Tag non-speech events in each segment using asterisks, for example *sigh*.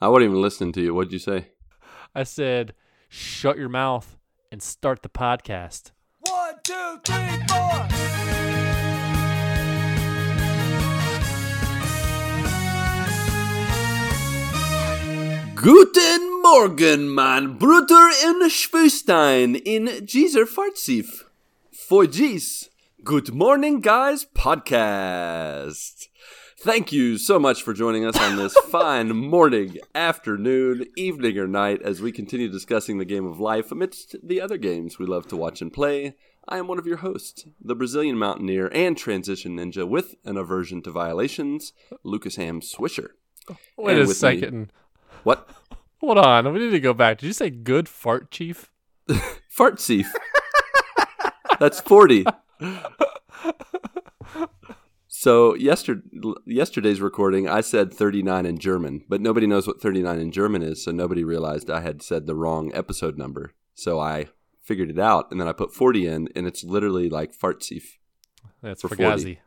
I wasn't even listening to you. What'd you say? I said, shut your mouth and start the podcast. One, two, three, four. Guten Morgen, mein Bruder in Schwestein in dieser Fartsief. For G's Good Morning Guys podcast. Thank you so much for joining us on this *laughs* fine morning, afternoon, evening, or night as we continue discussing the game of life amidst the other games we love to watch and play. I am one of your hosts, the Brazilian mountaineer and transition ninja with an aversion to violations, Lucas Ham Swisher. Wait And a with me- second. What? *laughs* Hold on. We need to go back. Did you say good fart chief? *laughs* fart chief. That's 40. So yester- yesterday's recording, I said 39 in German, but nobody knows what 39 in German is, so nobody realized I had said the wrong episode number. So I figured it out, and then I put 40 in, and it's literally like Fartsief. That's For Fugazi. 40.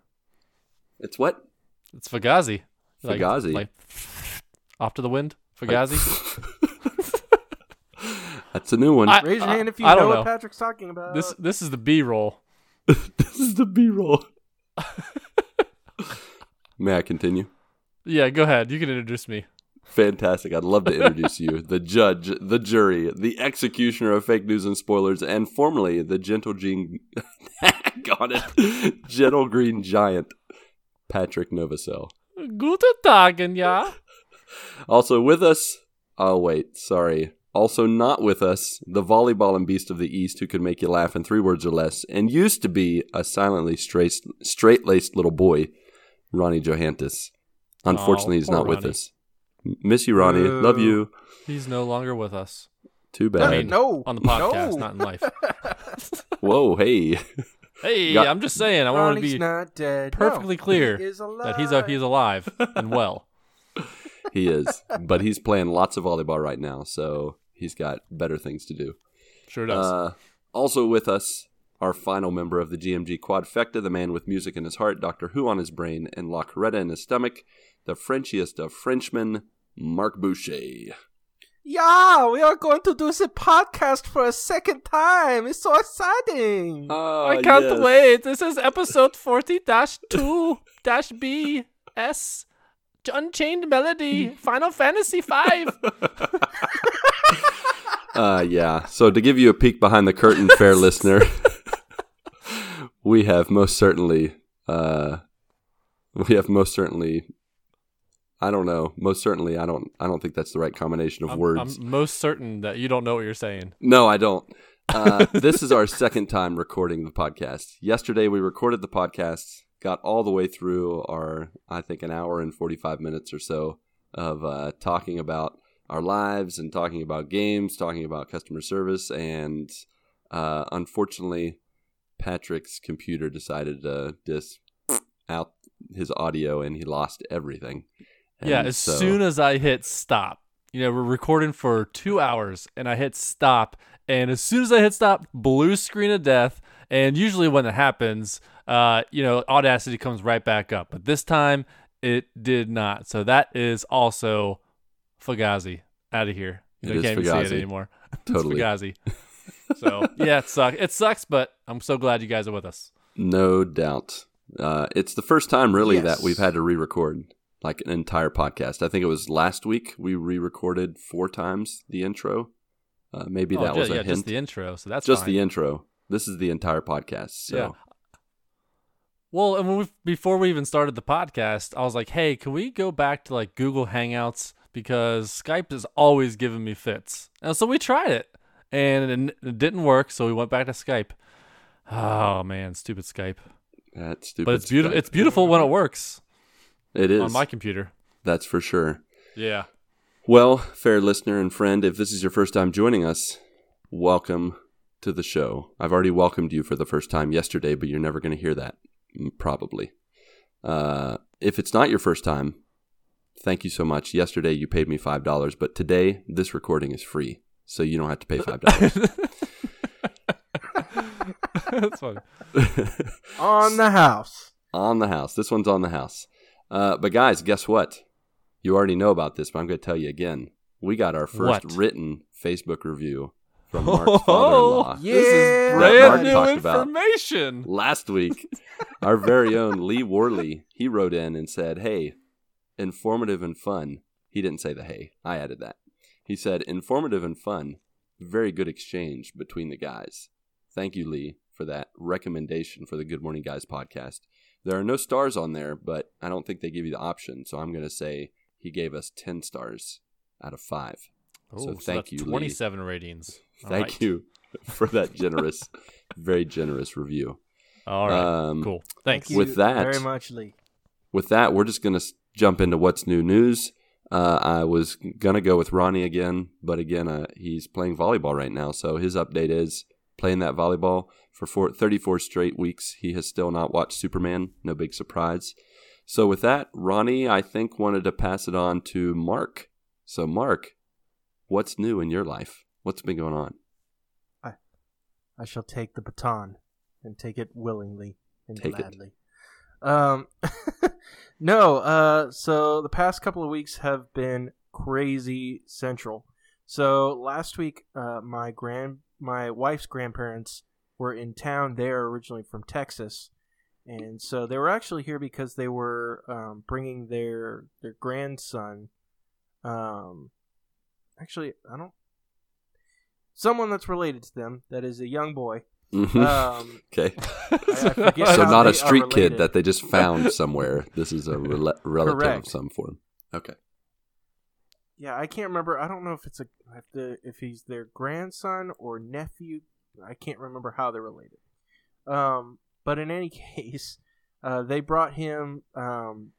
It's what? It's Fugazi. Fugazi. Like, off to the wind. Fugazi. *laughs* That's a new one. I- Raise your hand if you I know, don't what. Patrick's talking about. this this is the B roll. *laughs* this is the B roll. *laughs* May I continue? Yeah, go ahead. You can introduce me. Fantastic. I'd love to *laughs* introduce you, the judge, the jury, the executioner of fake news and spoilers, and formerly the gentle green, *laughs* got it, gentle green giant, Patrick Novosel. Guten Tagen, ja. Also with us, oh wait, sorry. Also not with us, the volleyball and beast of the East who can make you laugh in three words or less, and used to be a silently straight, straight-laced little boy, Ronnie Johantges. Unfortunately, Aw, he's poor not with us. Miss you, Ronnie. Love you. He's no longer with us. Too no, bad. no, On the podcast, no. not in life. *laughs* Whoa, hey. Hey, Got- I'm just saying. I want to be not dead. perfectly No, clear he that he's a, he's alive *laughs* and well. He is, but he's playing lots of volleyball right now, so he's got better things to do. Sure does. Uh, also with us, our final member of the GMG Quadfecta, the man with music in his heart, Doctor Who on his brain, and La Coretta in his stomach, the Frenchiest of Frenchmen, Marc Boucher. Yeah, we are going to do the podcast for a second time. It's so exciting. Oh, I can't yes. wait. This is episode 40 2 B S Unchained Melody Final Fantasy 5. Uh, *laughs* yeah. So to give you a peek behind the curtain, fair *laughs* listener, we have most certainly, uh, we have most certainly, I don't know, most certainly, I don't, I don't think that's the right combination of I'm, words. I'm most certain that you don't know what you're saying. No, I don't. Uh, *laughs* this is our second time recording the podcast. Yesterday we recorded the podcast, got all the way through our, I think, an hour and 45 minutes or so of uh, talking about our lives and talking about games, talking about customer service, and uh, unfortunately, Patrick's computer decided to dis out his audio and he lost everything. yeah, as so- soon as I hit stop, you know, we're recording for two hours and I hit stop. And as soon as I hit stop, blue screen of death. And usually when it happens, uh, you know, Audacity comes right back up. But this time it did not. So that is also Fugazi out of here. It You can't even see it anymore. *laughs* Totally. it's Fugazi. *laughs* so *laughs* yeah, it sucks. It sucks, but I'm so glad you guys are with us. No doubt. Uh, it's the first time, really, Yes. that we've had to re-record like an entire podcast. I think it was last week we re-recorded four times the intro. Uh, maybe Oh, that ju- was a yeah, hint. just the intro. So that's Just fine. the intro. This is the entire podcast. So Yeah. Well, and when we, before we even started the podcast, I was like, "Hey, can we go back to like Google Hangouts because Skype is always giving me fits." And so we tried it, and it, didn't work. So we went back to Skype. Oh man, stupid Skype! that's stupid. But it's beautiful. Skype. It's beautiful when it works It is. on my computer. That's for sure. Yeah. Well, fair listener and friend, if this is your first time joining us, welcome to the show. I've already welcomed you for the first time yesterday, but you're never going to hear that, probably. Uh, if it's not your first time, thank you so much. Yesterday you paid me $5, but today this recording is free, so you don't have to pay $5. *laughs* That's funny. *laughs* On the house. on the house. This one's on the house. Uh, but guys, guess what? you already know about this, but I'm going to tell you again. We got our first What? written Facebook review from *laughs* Marc's father-in-law. Yeah. This is brand Marc new information. Last week, our very own Lee Worley, he wrote in and said, "Hey, informative and fun." He didn't say the hey. I added that. He said, "Informative and fun. Very good exchange between the guys." Thank you, Lee, for that recommendation for the Good Morning Guys podcast. There are no stars on there, but I don't think they give you the option, so I'm going to say he gave us 10 stars out of 5. Oh, So so, thank that's you, Lee. 27 ratings. *laughs* All Thank right. you for *laughs* that generous, very generous review. All right. Um, cool. Thanks. Thank you With that- very much, Lee. with that, we're just going to jump into what's new news. Uh, I was to go with Ronnie again, but again, uh, he's playing volleyball right now. So his update is playing that volleyball for four, 34 straight weeks. He has still not watched Superman. No big surprise. So with that, Ronnie, I think, wanted to pass it on to Marc. So, Marc, what's new in your life? What's been going on? I I shall take the baton and take it willingly and Take it. Um, *laughs* no. Uh, so the past couple of weeks have been crazy central. So last week, uh, my grand, my wife's grandparents were in town. They're originally from Texas, and so they were actually here because they were um, bringing their their grandson. Um, actually, I don't. Someone that's related to them, that is a young boy. Mhm. Um, *laughs* okay. I forget So, not a street kid that they just *laughs* found somewhere. This is a rel- *laughs* relative Correct. of some form. Okay. Yeah, I can't remember. I don't know if it's a if the if he's their grandson or nephew. I can't remember how they're related. Um, but in any case, uh, they brought him um,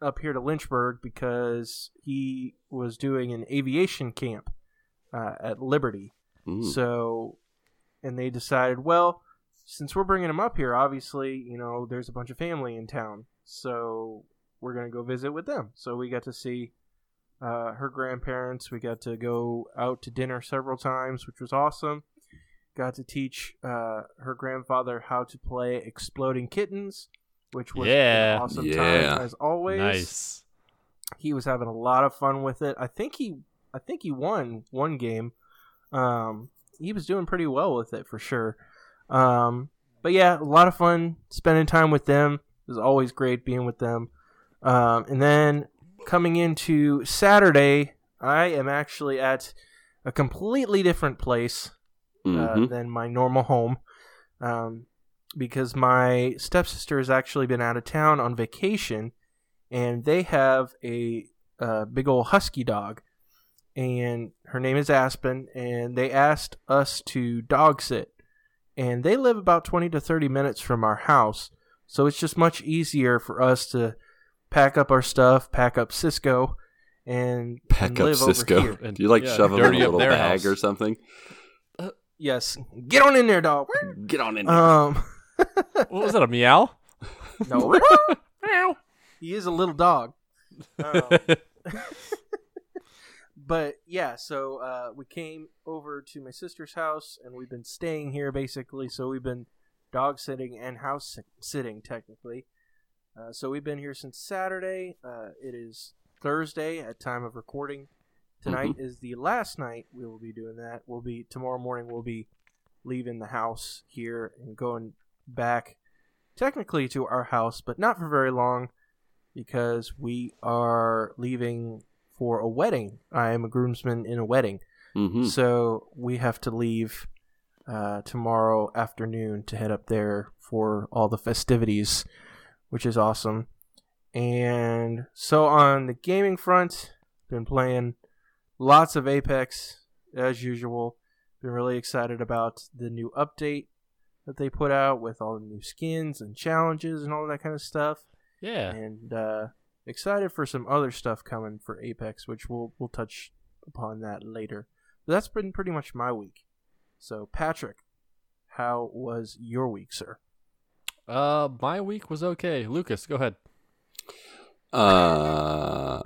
up here to Lynchburg because he was doing an aviation camp uh, at Liberty. Mm. So, and they decided, well, since we're bringing him up here, obviously, you know, there's a bunch of family in town, so we're gonna go visit with them. So we got to see uh, her grandparents. We got to go out to dinner several times, which was awesome. Got to teach uh, her grandfather how to play Exploding Kittens, which was Yeah. an awesome Yeah. time as always nice. he was having a lot of fun with it. I think he I think he won one game. Um he was doing pretty well with it for sure. Um but yeah, a lot of fun spending time with them. It was always great being with them. Um and then coming into Saturday, I am actually at a completely different place uh, Mhm. than my normal home um, because my stepsister has actually been out of town on vacation and they have a, uh big old husky dog and her name is aspen and they asked us to dog sit and they live about 20 to 30 minutes from our house so it's just much easier for us to pack up our stuff pack up cisco and, Pack and up live over Cisco. here. And- Do you like yeah, shove him in a dirty up little bag house. or something? yes get on in there dog Get on in there. um *laughs* What was that? A meow? no *laughs* Meow. he is a little dog. *laughs* Um, but yeah, so uh, we came over to my sister's house, and we've been staying here basically. So we've been dog sitting and house sitting technically. Uh, so we've been here since Saturday. Uh, it is Thursday at time of recording. Tonight is the last night we will be doing that. We'll be tomorrow morning. We'll be leaving the house here and going back, technically to our house, but not for very long because we are leaving for a wedding. I am a groomsman in a wedding. hmm So we have to leave uh, tomorrow afternoon to head up there for all the festivities, which is awesome. And so on the gaming front, been playing lots of Apex as usual. Been really excited about the new update that they put out with all the new skins and challenges and all that kind of stuff Yeah. and uh, excited for some other stuff coming for Apex, which we'll we'll touch upon that later. But that's been pretty much my week. So Patrick, how was your week, sir? Uh, my week was okay. Lucas, go ahead. Uh,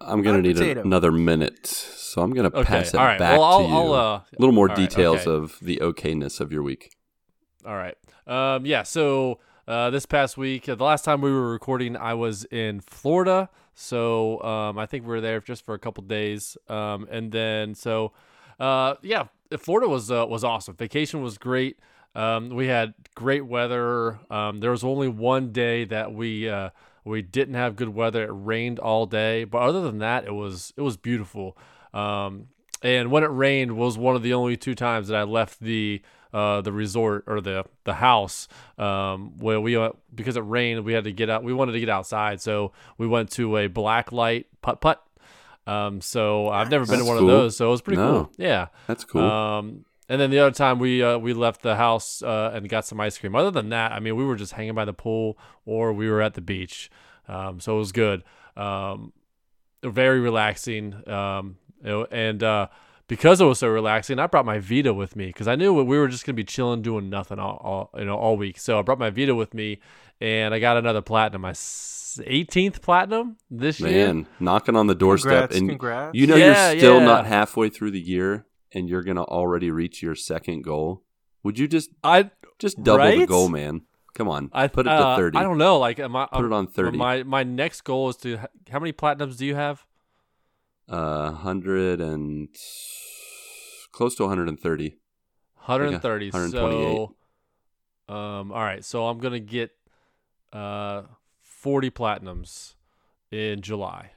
I'm gonna Hot need a- another minute, so I'm gonna Okay. pass it All right. back well, I'll, to you. I'll uh, a little more all right, details okay. of the okayness of your week. All right. Um, yeah. So uh, this past week, uh, the last time we were recording, I was in Florida. So um, I think we were there just for a couple days, um, and then so uh, yeah, Florida was uh, was awesome. Vacation was great. Um, we had great weather. Um, there was only one day that we uh, we didn't have good weather. It rained all day, but other than that, it was it was beautiful. Um, and when it rained was one of the only two times that I left the uh, the resort or the the house um, where we uh, because it rained we had to get out we wanted to get outside so we went to a black light putt putt um, so I've never been to one cool. of those so it was pretty No. cool yeah That's cool. um, and then the other time we uh, we left the house uh, and got some ice cream. Other than that, I mean, we were just hanging by the pool or we were at the beach. Um, so it was good. Um, very relaxing. Um, and uh, because it was so relaxing, I brought my Vita with me because I knew we were just gonna be chilling, doing nothing all, all you know all week. So I brought my Vita with me, and I got another platinum, my 18th platinum this year. Man, knocking on the doorstep, Congrats, and congrats. you know Yeah, you're still yeah. not halfway through the year, and you're gonna already reach your second goal. Would you just I just double the goal, man? Come on, I put it to uh, thirty. I don't know. Like, am I, Put it on 30. My my next goal is to. How many platinums do you have? Uh, hundred and close to 130. 130. 128. So, um, all right. So I'm gonna get uh 40 platinums in July.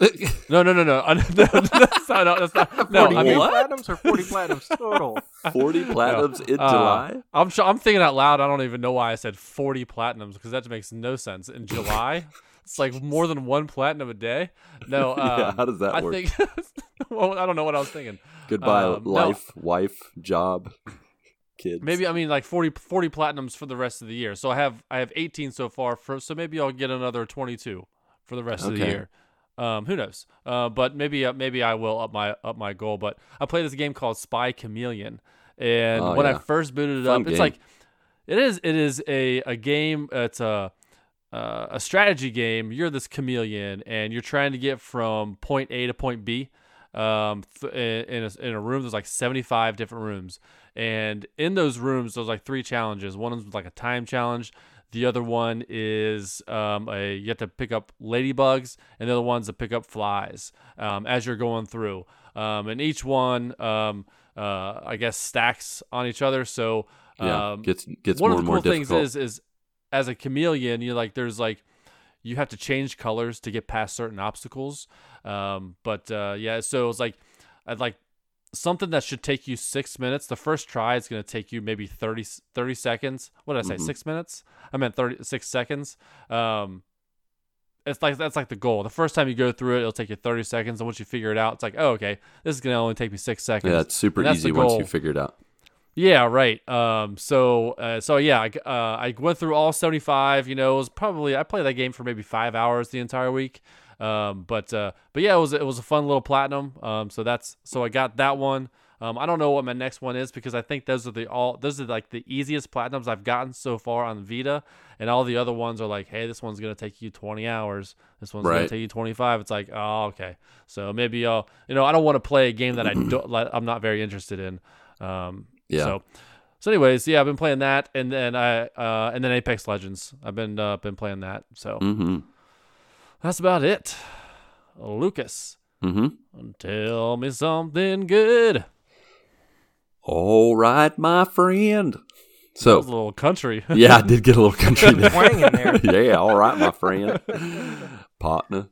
*laughs* No, no, no, *laughs* no. No that's not. No, that's not. No, 40 I mean, platinums or 40 platinums total? *laughs* 40 platinums in uh, July. I'm sure, I'm thinking out loud. I don't even know why I said 40 platinums because that makes no sense. In July, it's like more than one platinum a day. No, um, Yeah, how does that I work? think. well, I don't know what I was thinking. Goodbye, um, no. life, wife, job, kids. Maybe I mean like 40, 40 platinums for the rest of the year. So I have I have 18 so far. For, so maybe I'll get another 22 for the rest of the year. Um, who knows? Uh, but maybe uh, maybe I will up my up my goal. But I play this game called Spy Chameleon, and Oh, when I first booted it Fun up, it's like it is it is a a game. It's a uh, a strategy game. You're this chameleon, and you're trying to get from point A to point B. Um, th- in in a, in a room, there's like 75 different rooms, and in those rooms, there's like three challenges. One is like a time challenge. The other one is um, a you have to pick up ladybugs, and the other one's to pick up flies um, as you're going through. Um, and each one, um, uh, I guess, stacks on each other. So yeah, um, gets gets one more of the cool more things difficult. is is as a chameleon you like there's like you have to change colors to get past certain obstacles um but uh yeah so it's like i'd like something that should take you six minutes the first try is going to take you maybe 30 30 seconds what did i say Mhm. six minutes i meant 36 seconds um it's like that's like the goal. The first time you go through it, it'll take you 30 seconds, and once you figure it out, it's like, oh, okay, this is gonna only take me six seconds. yeah, it's super easy once you figure it out. Yeah, right. Um, so, uh, so yeah, I, uh, I went through all 75. You know, it was probably I played that game for maybe five hours the entire week. Um, but uh, but yeah, it was it was a fun little platinum. Um, so that's so I got that one. Um, I don't know what my next one is because I think those are the all those are like the easiest platinums I've gotten so far on Vita, and all the other ones are like, hey, this one's gonna take you 20 hours. This one's gonna take you 25. It's like, oh, okay. So maybe I'll you know I don't want to play a game that I *clears throat* don't like, I'm not very interested in. Um, Yeah. So, so anyways, yeah, I've been playing that, and then I uh, and then Apex Legends. I've been uh, been playing that. So Mm-hmm. that's about it. Lucas, Mm-hmm. tell me something good. All right, my friend. That was So a little country. *laughs* yeah, I did get a little country there. Twang in there. *laughs* yeah, all right, my friend, partner.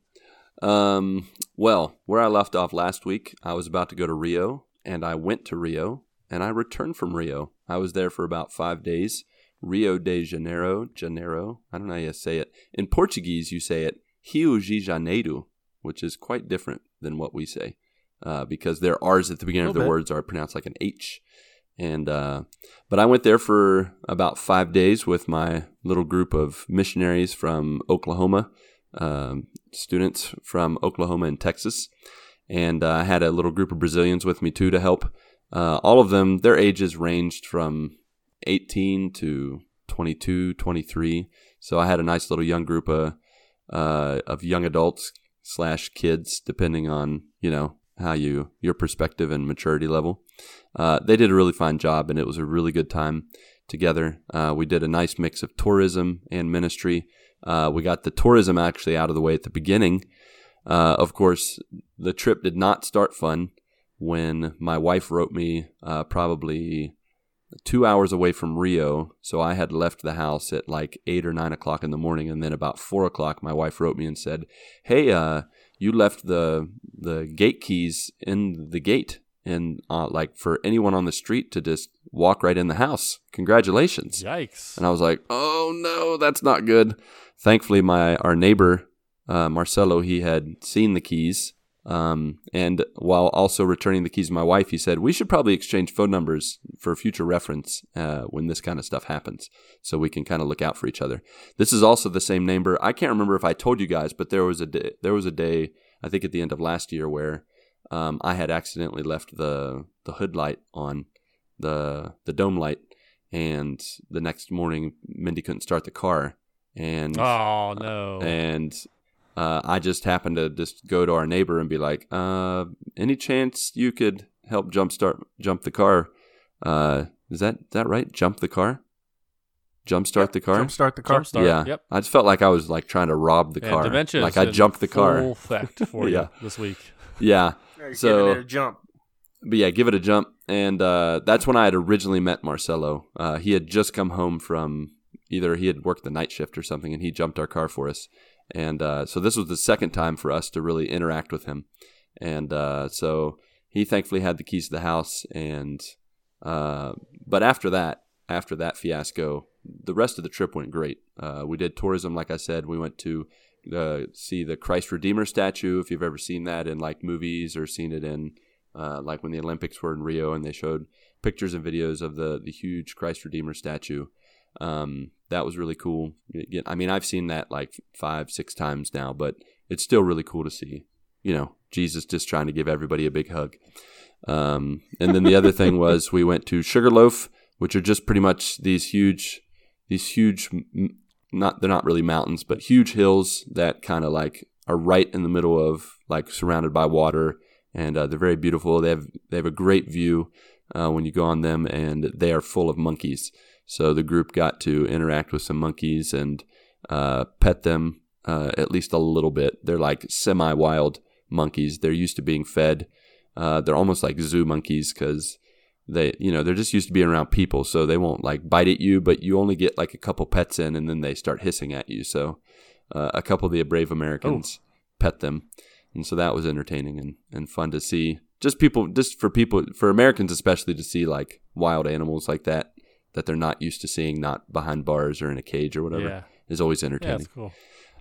Um, well, where I left off last week, I was about to go to Rio, and I went to Rio, and I returned from Rio. I was there for about five days. Rio de Janeiro, Janeiro. I don't know how you say it. In Portuguese, you say it Rio de Janeiro, which is quite different than what we say, uh, because their R's at the beginning of the bit. words are pronounced like an H. And uh, but I went there for about five days with my little group of missionaries from Oklahoma, um, students from Oklahoma and Texas, and uh, I had a little group of Brazilians with me too to help. Uh, all of them, their ages ranged from 18 to 22, 23. So I had a nice little young group of uh, of young adults slash kids, depending on you know how you your perspective and maturity level. Uh, they did a really fine job, and it was a really good time together. Uh, we did a nice mix of tourism and ministry. Uh, we got the tourism actually out of the way at the beginning. Uh, of course, the trip did not start fun when my wife wrote me uh, probably two hours away from Rio. So I had left the house at like eight or nine o'clock in the morning, and then about four o'clock, my wife wrote me and said, "Hey, uh, you left the the gate keys in the gate, and uh, like for anyone on the street to just walk right in the house. Congratulations!" Yikes. And I was like, "Oh no, that's not good." Thankfully, my our neighbor uh, Marcelo he had seen the keys, um, and while also returning the keys to my wife, he said we should probably exchange phone numbers for future reference uh, when this kind of stuff happens, so we can kind of look out for each other. This is also the same neighbor. I can't remember if I told you guys, but there was a day, there was a day I think at the end of last year where um, I had accidentally left the the hood light on the the dome light, and the next morning Mindy couldn't start the car, and Oh no. and uh, I just happened to just go to our neighbor and be like, uh, "Any chance you could help jump start jump the car? Uh, is that is that right? Jump the car? Jump start the car? Jump start the car. Jumpstart. yeah. Yep. I just felt like I was like trying to rob the And car. dementia like I jumped the car. Full *laughs* effect for *laughs* Yeah. you this week. Yeah. You're So- giving it a jump. but yeah, give it a jump. And uh, that's when I had originally met Marcelo. Uh, he had just come home from either he had worked the night shift or something, and he jumped our car for us. And uh, so this was the second time for us to really interact with him. And uh, so he thankfully had the keys to the house. And uh, but after that, after that fiasco, the rest of the trip went great. Uh, we did tourism, like I said. We went to uh, see the Christ Redeemer statue. If you've ever seen that in like movies or seen it in uh, like when the Olympics were in Rio and they showed pictures and videos of the the huge Christ Redeemer statue. Um, that was really cool. I mean, I've seen that like five, six times now, but it's still really cool to see. You know, Jesus just trying to give everybody a big hug. Um, and then the other thing *laughs* was we went to Sugarloaf, which are just pretty much these huge, these huge, not they're not really mountains, but huge hills that kind of like are right in the middle of like surrounded by water, and uh, they're very beautiful. They have they have a great view uh, when you go on them, and they are full of monkeys. So the group got to interact with some monkeys and uh, pet them uh, at least a little bit. They're like semi-wild monkeys. They're used to being fed. Uh, they're almost like zoo monkeys because they, you know, they're just used to being around people, so they won't like bite at you. But you only get like a couple pets in, and then they start hissing at you. So uh, a couple of the brave Americans pet them, and so that was entertaining and, and fun to see. Just people, just for people, for Americans especially, to see like wild animals like that that they're not used to seeing, not behind bars or in a cage or whatever, Yeah. is always Yeah, entertaining. that's cool.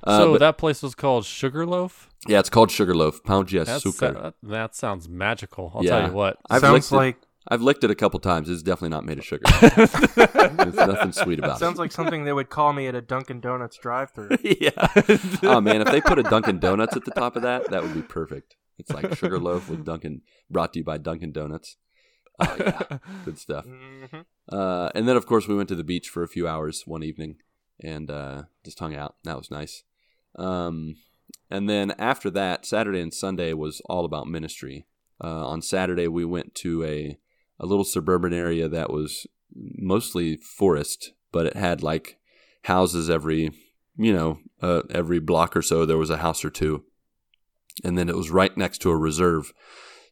Uh, so but- that place was called Sugarloaf. yeah, it's called Sugarloaf, Pão de That's, that, that sounds magical. I'll Yeah. tell you what. I've Sounds licked it- like I've licked it a couple times. It's definitely not made of sugar. *laughs* There's nothing sweet about it. sounds like something they would call me at a Dunkin' Donuts drive-through. *laughs* yeah. Oh man, if they put a Dunkin' Donuts at the top of that, that would be perfect. It's like Sugarloaf with Dunkin', brought to you by Dunkin' Donuts. Oh yeah, *laughs* good stuff. hmm Uh, and then of course we went to the beach for a few hours one evening and uh, just hung out. That was nice. Um, and then after that, Saturday and Sunday was all about ministry. Uh, on Saturday we went to a a little suburban area that was mostly forest, but it had like houses every you know uh, every block or so there was a house or two, and then it was right next to a reserve.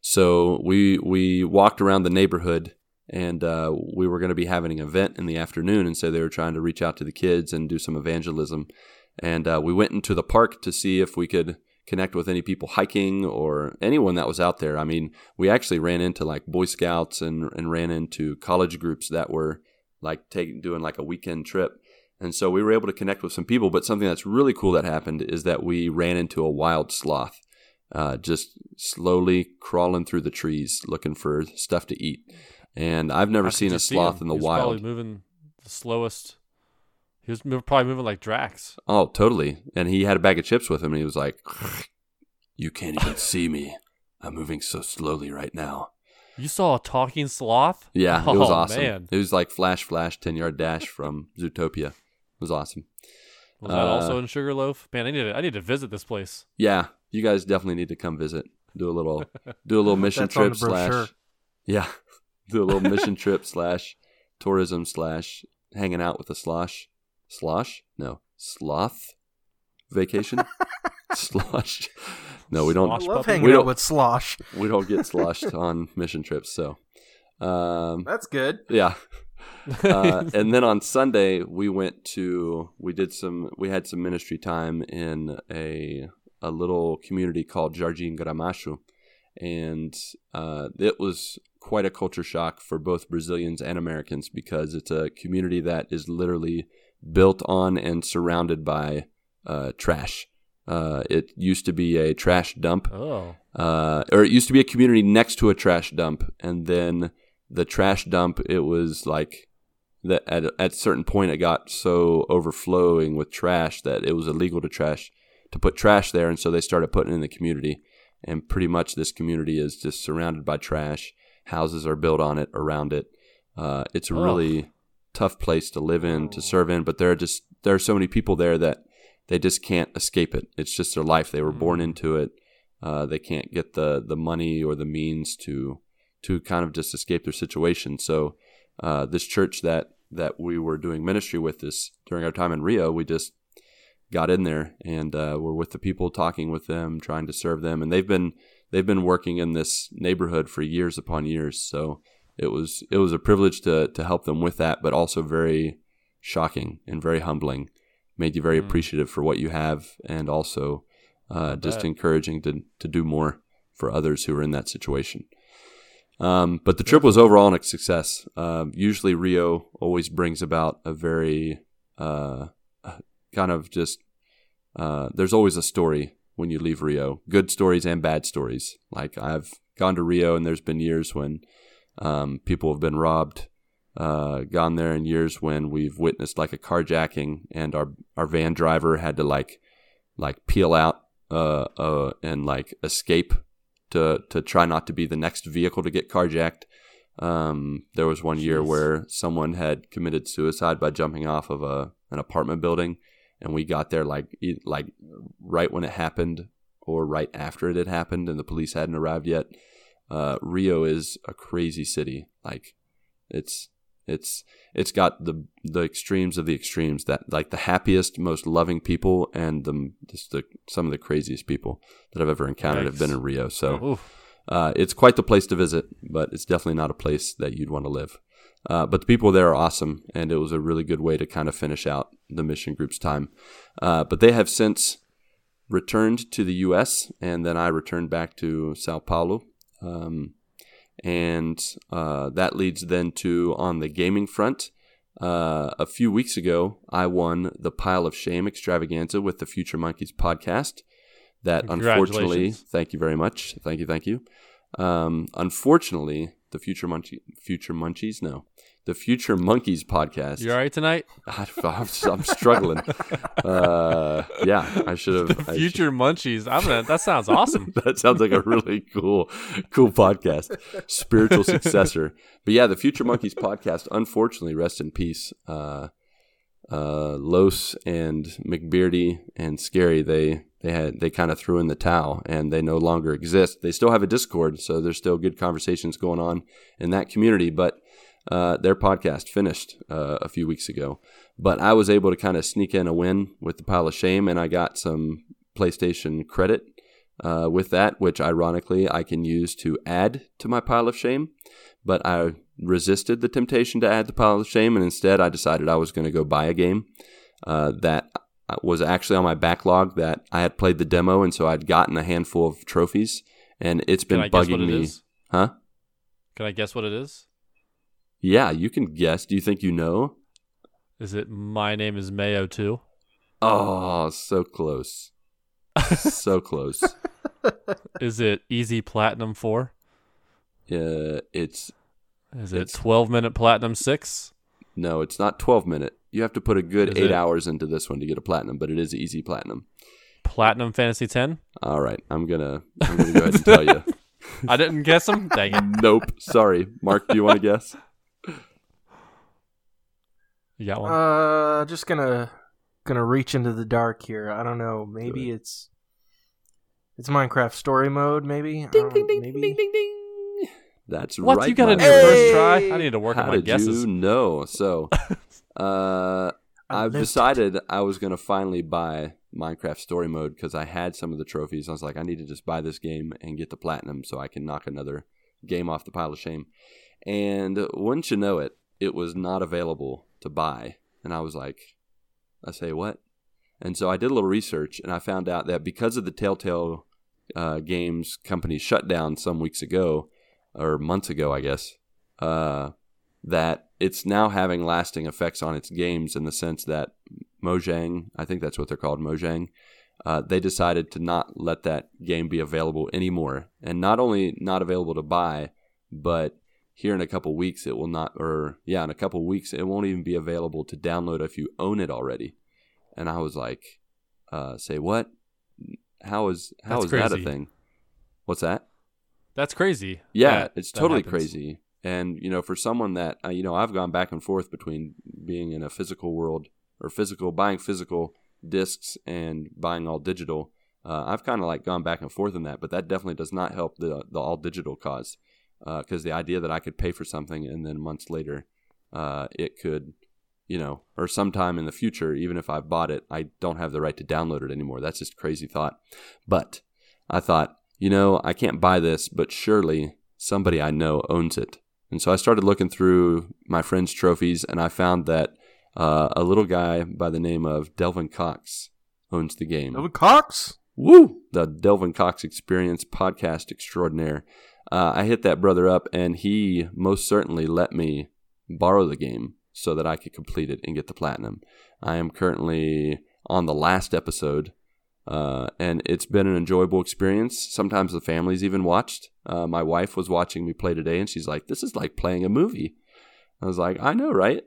So we we walked around the neighborhood and uh, we were going to be having an event in the afternoon, and so they were trying to reach out to the kids and do some evangelism. And uh, we went into the park to see if we could connect with any people hiking or anyone that was out there. I mean, we actually ran into like Boy Scouts and and ran into college groups that were like taking doing like a weekend trip. And so we were able to connect with some people. But something that's really cool that happened is that we ran into a wild sloth, uh, just slowly crawling through the trees looking for stuff to eat. And I've never seen a sloth him? in the He wild. Probably moving the slowest. He was probably moving like Drax. Oh, totally. And he had a bag of chips with him, and he was like, *laughs* "You can't even *laughs* see me. I'm moving so slowly right now." You saw a talking sloth? Yeah, it was Oh, awesome. Man. It was like flash, flash, ten yard dash from Zootopia. It was awesome. Was that Uh, also in Sugarloaf? Man, I need to I need to visit this place. Yeah, you guys definitely need to come visit. Do a little, do a little *laughs* mission trip slash, yeah, *laughs* do a little mission trip slash tourism slash hanging out with a slosh, slosh? No, sloth. vacation. *laughs* slosh. No, we don't. I Slosh love puppy. hanging We out don't- with Slosh. We don't get sloshed on mission trips. So, um, That's good. yeah. uh, and then on Sunday we went to we did some we had some ministry time in a a little community called Jardim Gramacho, and uh, it was quite a culture shock for both Brazilians and Americans because it's a community that is literally built on and surrounded by uh, trash. Uh, it used to be a trash dump Oh. uh, or it used to be a community next to a trash dump, and then the trash dump it was like that at at a certain point it got so overflowing with trash that it was illegal to trash to put trash there, and so they started putting it in the community, and pretty much this community is just surrounded by trash. Houses are built on it around it. Uh, it's a Oh. really tough place to live in to serve in, but there are just there are so many people there that they just can't escape it. It's just their life. They were born into it. Uh, they can't get the the money or the means to to kind of just escape their situation. So uh, this church that that we were doing ministry with this during our time in Rio, we just got in there and uh, we're with the people, talking with them, trying to serve them, and they've been they've been working in this neighborhood for years upon years. So it was it was a privilege to to help them with that, but also very shocking and very humbling. Made you very Mm. appreciative for what you have, and also uh, just encouraging to to do more for others who are in that situation. Um, but the trip was overall a success. Uh, usually, Rio always brings about a very uh, kind of just. Uh, there's always a story when you leave Rio, good stories and bad stories. Like I've gone to Rio, and there's been years when um, people have been robbed. Uh, gone there in years when we've witnessed like a carjacking, and our our van driver had to like like peel out uh, uh, and like escape to to try not to be the next vehicle to get carjacked. Um, there was one year where someone had committed suicide by jumping off of a an apartment building, and we got there like like right when it happened or right after it had happened, and the police hadn't arrived yet. Uh, Rio is a crazy city. Like it's it's it's got the the extremes of the extremes that like the happiest, most loving people and the just the some of the craziest people that I've ever encountered have been in Rio. So uh, it's quite the place to visit, but it's definitely not a place that you'd want to live. Uh, but the people there are awesome, and it was a really good way to kind of finish out the mission group's time. Uh, but they have since returned to the U.S., and then I returned back to Sao Paulo. Um, and uh, that leads then to on the gaming front. Uh, a few weeks ago, I won the Pile of Shame extravaganza with the Future Monkeys podcast. That unfortunately, thank you very much. Thank you, thank you. Um, unfortunately, the Future Munchie, Future Munchies, no, the Future Monkeys podcast. You all right tonight? I, I'm, I'm struggling. *laughs* uh, yeah, I should have. Should- Future Munchies. I'm gonna. That sounds awesome. *laughs* that sounds like a really cool, cool podcast. Spiritual *laughs* successor. But yeah, the Future Monkeys podcast, unfortunately, rest in peace. Uh, uh, Los and McBeardy and Scary, they they had they kind of threw in the towel and they no longer exist. They still have a Discord, so there's still good conversations going on in that community. But uh, their podcast finished uh, a few weeks ago. But I was able to kind of sneak in a win with the pile of shame, and I got some PlayStation credit uh, with that, which ironically I can use to add to my pile of shame. But I resisted the temptation to add the pile of shame, and instead I decided I was going to go buy a game uh, that was actually on my backlog that I had played the demo, and so I'd gotten a handful of trophies, and it's been Can I guess what bugging it me. is? Huh? Can I guess what it is? Yeah, you can guess. Do you think you know? Is it my name is Mayo too? Oh, so close. *laughs* so close. Is it Easy Platinum Four? Uh, it's Is it It's- 12 minute Platinum Six? no, it's not 12 minute. You have to put a good Is eight it- hours into this one to get a platinum, but it is easy platinum. Platinum Fantasy Ten? All right, I'm gonna I'm gonna go ahead and tell you. *laughs* I didn't guess them. Dang it! Nope. Sorry, Marc. Do you want to guess? You got one. Uh, just gonna gonna reach into the dark here. I don't know. Maybe it's it's Minecraft story mode. Maybe. I don't- maybe. ding. Ding ding. That's what right. you got in your first try? I need to work on my did guesses. you know? So, *laughs* uh, I I've lived decided I was gonna finally buy Minecraft Story Mode because I had some of the trophies. I was like, I need to just buy this game and get the platinum so I can knock another game off the pile of shame. And wouldn't you know it, it was not available to buy. And I was like, I say what? And so I did a little research and I found out that because of the Telltale uh, Games company shutdown some weeks ago, or months ago, I guess, uh, that it's now having lasting effects on its games in the sense that Mojang, I think that's what they're called, Mojang, uh, they decided to not let that game be available anymore. And not only not available to buy, but here in a couple weeks it will not, or yeah, in a couple weeks it won't even be available to download if you own it already. And I was like, uh, say what? How is how That's is that a thing? What's that? That's crazy. Yeah, that- it's totally crazy. And you know, for someone that uh, you know, I've gone back and forth between being in a physical world or physical buying physical discs and buying all digital. Uh, I've kind of like gone back and forth in that, but that definitely does not help the the all digital cause. Because the idea that I could pay for something and then months later, uh, it could, you know, or sometime in the future, even if I bought it, I don't have the right to download it anymore. That's just a crazy thought. But I thought, you know, I can't buy this, but surely somebody I know owns it. And so I started looking through my friends' trophies, and I found that uh, a little guy by the name of Delvin Cox owns the game. Delvin Cox. Woo! The Delvin Cox Experience podcast extraordinaire. Uh, I hit that brother up, and he most certainly let me borrow the game so that I could complete it and get the platinum. I am currently on the last episode, uh, and it's been an enjoyable experience. Sometimes the family's even watched. Uh, my wife was watching me play today, and she's like, "This is like playing a movie." I was like, "I know, right?"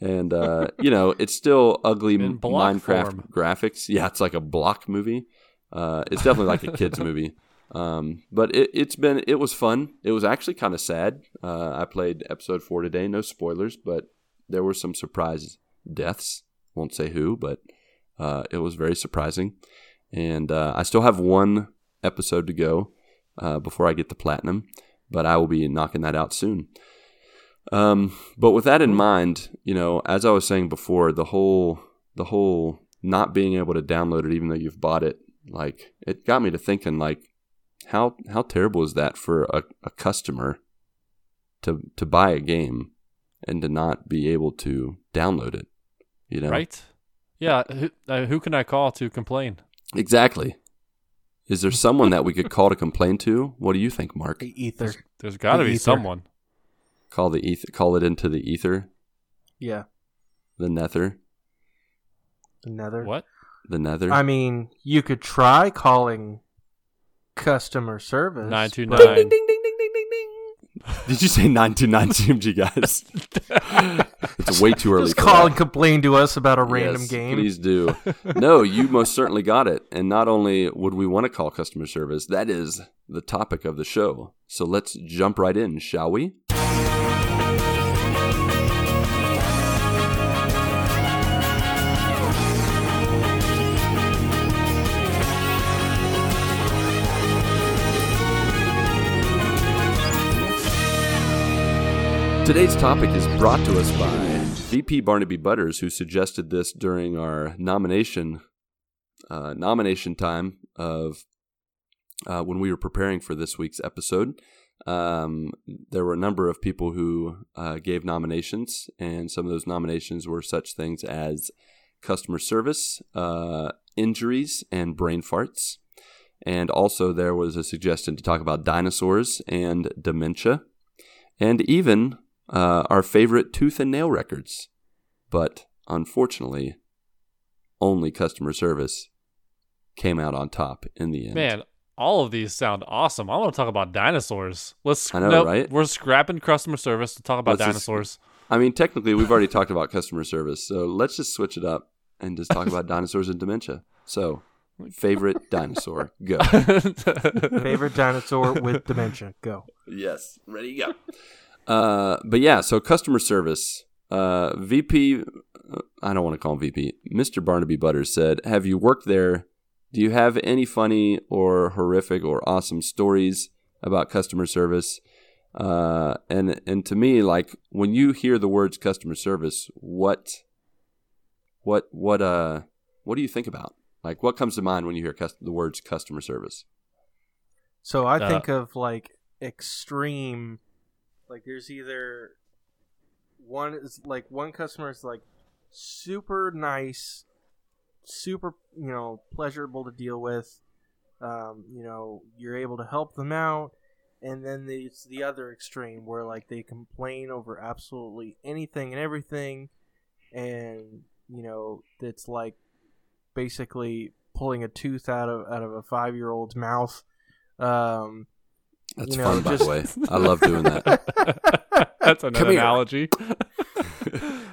And uh, *laughs* you know, it's still ugly Minecraft form. graphics. Yeah, it's like a block movie. Uh, it's definitely like a kids *laughs* movie. Um, but it, it's been it was fun. It was actually kind of sad. Uh, I played episode four today. No spoilers, but there were some surprise deaths. Won't say who, but uh, it was very surprising. And uh, I still have one episode to go uh, before I get the platinum, but I will be knocking that out soon. Um, but with that in mind, you know, as I was saying before, the whole the whole not being able to download it even though you've bought it, like it got me to thinking like how how terrible is that for a, a customer to to buy a game and to not be able to download it, you know? Right? Yeah. Who, uh, who can I call to complain? Exactly. Is there someone that we could call to complain to? What do you think, Marc? The ether. There's got to The be ether. someone. Call the ether, call it into the ether, Yeah. the nether, The nether. What? the nether. I mean, you could try calling customer service. Nine two but- nine. ding ding ding ding ding ding. Did you say nine two nine GMG guys? *laughs* it's way too early. Just call that. and complain to us about a random Yes, game. Please do. no, you most certainly got it. And not only would we want to call customer service, that is the topic of the show. So let's jump right in, shall we? Today's topic is brought to us by VP Barnaby Butters, who suggested this during our nomination uh, nomination time of uh, when we were preparing for this week's episode. Um, there were a number of people who uh, gave nominations, and some of those nominations were such things as customer service, uh, injuries, and brain farts. And also, there was a suggestion to talk about dinosaurs and dementia, and even uh, our favorite tooth and nail records. But unfortunately, only customer service came out on top in the end. Man, all of these sound awesome. I want to talk about dinosaurs. Let's. I know, nope, right? We're scrapping customer service to talk about Let's just- dinosaurs. I mean, technically, we've already talked about customer service, so let's just switch it up and just talk about dinosaurs and dementia. So, favorite dinosaur, go. *laughs* Favorite dinosaur with dementia. Go. Yes, ready, go. Uh, but yeah, so customer service. Uh, VP, uh, I don't want to call him VP. Mr. Barnaby Butters said, "Have you worked there? Do you have any funny or horrific or awesome stories about customer service?" Uh, and and to me, like when you hear the words customer service, what, what, what, uh, what do you think about? Like, what comes to mind when you hear cus- the words customer service? So I Uh, think of like extreme, like there's either one is like one customer is like super nice, super you know pleasurable to deal with. Um, you know you're able to help them out, and then the, it's the other extreme where like they complain over absolutely anything and everything, and you know it's like basically pulling a tooth out of out of a five year old's mouth. Um, That's You know, fun, by the way. I love doing that. *laughs* That's another Come analogy. *laughs*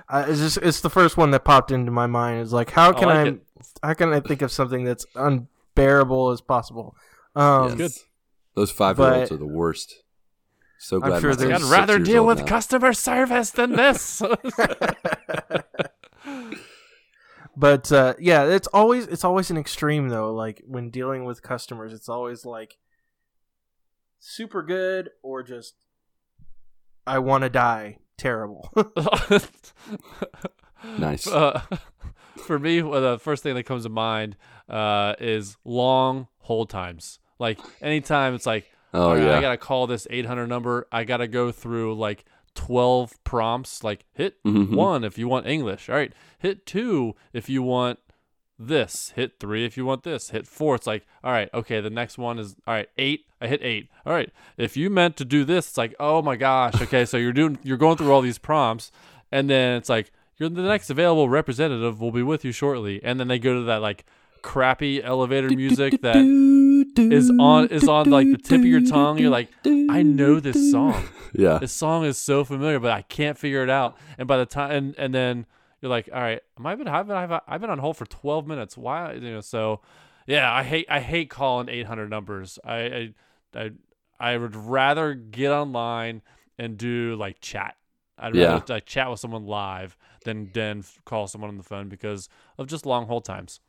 Uh, it's just it's the first one that popped into my mind. Is like how can like I how can I think of something that's unbearable as possible? Um, Yes. Those five year olds are the worst. So I'm sure I'd rather deal with now. customer service than this. *laughs* but uh, yeah, it's always it's always an extreme though. Like when dealing with customers, it's always like super good or just I want to die. Terrible. *laughs* *laughs* Nice. Uh, *laughs* for me, well, the first thing that comes to mind uh, is long hold times. Like anytime it's like, Oh all right, yeah. I gotta call this 800 number. I gotta go through like 12 prompts. Like hit Mhm. one if you want English. All right, hit two if you want this. Hit three if you want this. Hit four. It's like, all right, okay. The next one is all right. Eight. I hit eight. All right. If you meant to do this, it's like, oh my gosh. Okay, so you're doing, you're going through all these prompts, and then it's like, you're the next available representative will be with you shortly, and then they go to that like crappy elevator music that is on is on like the tip of your tongue. You're like, I know this song. *laughs* Yeah. This song is so familiar, but I can't figure it out. And by the time, and, and then you're like, all right, am I been, I've been, I've, I've been on hold for 12 minutes. Why, you know? So, yeah, I hate, I hate calling 800 numbers. I, I, I, I would rather get online and do like chat. I'd rather Yeah. like, chat with someone live than than call someone on the phone because of just long hold times.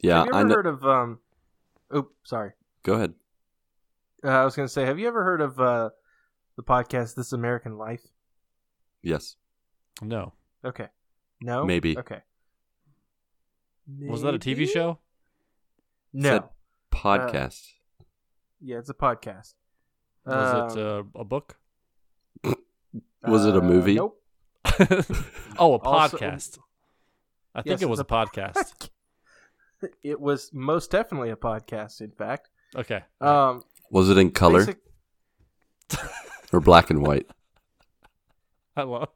Yeah. have you I ever heard of um? Oh, sorry. Go ahead. Uh, I was gonna say, have you ever heard of uh the podcast This American Life? Yes. No, Okay. No. Maybe. Okay. was that a TV show? No. Said Podcast. yeah, it's a podcast. Was Um, it uh, a book? *laughs* Was it a uh, movie? Nope. *laughs* oh, a Also- podcast. I Yes, think it was a it's podcast. *laughs* It was most definitely a podcast. In fact, Okay. um, Was it in color basic- or black and white? I love.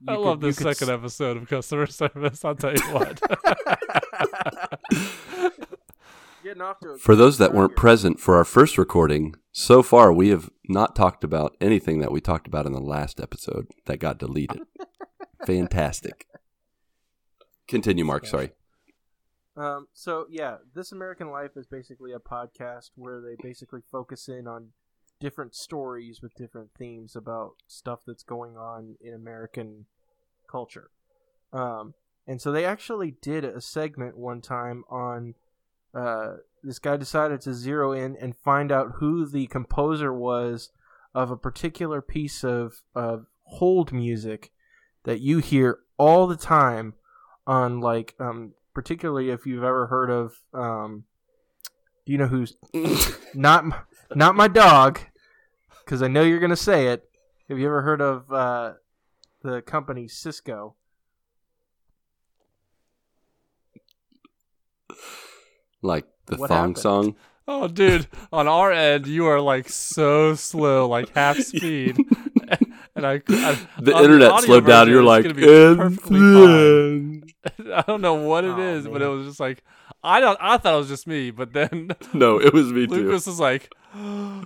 You I could- love you this second s- episode of customer service. I'll tell you what. *laughs* Getting off to a For those that weren't present for our first recording, so far we have not talked about anything that we talked about in the last episode that got deleted. *laughs* Fantastic. Continue, Marc. Sorry. Um, so yeah, This American Life is basically a podcast where they basically focus in on different stories with different themes about stuff that's going on in American culture. Um, and so they actually did a segment one time on uh, this guy decided to zero in and find out who the composer was of a particular piece of, of hold music that you hear all the time on like um particularly if you've ever heard of um you know who's *laughs* not not my dog because I know you're gonna say it. Have you ever heard of uh, the company Cisco? Like the What thong happened? song. oh, dude, on our end, you are like so slow, like half *laughs* speed. and I, I The internet audio slowed down. You're like, gonna be perfectly fine. and *laughs* I don't know what it Oh, is, but it was just like I don't. I thought it was just me, but then *laughs* no, it was me too. Lucas was like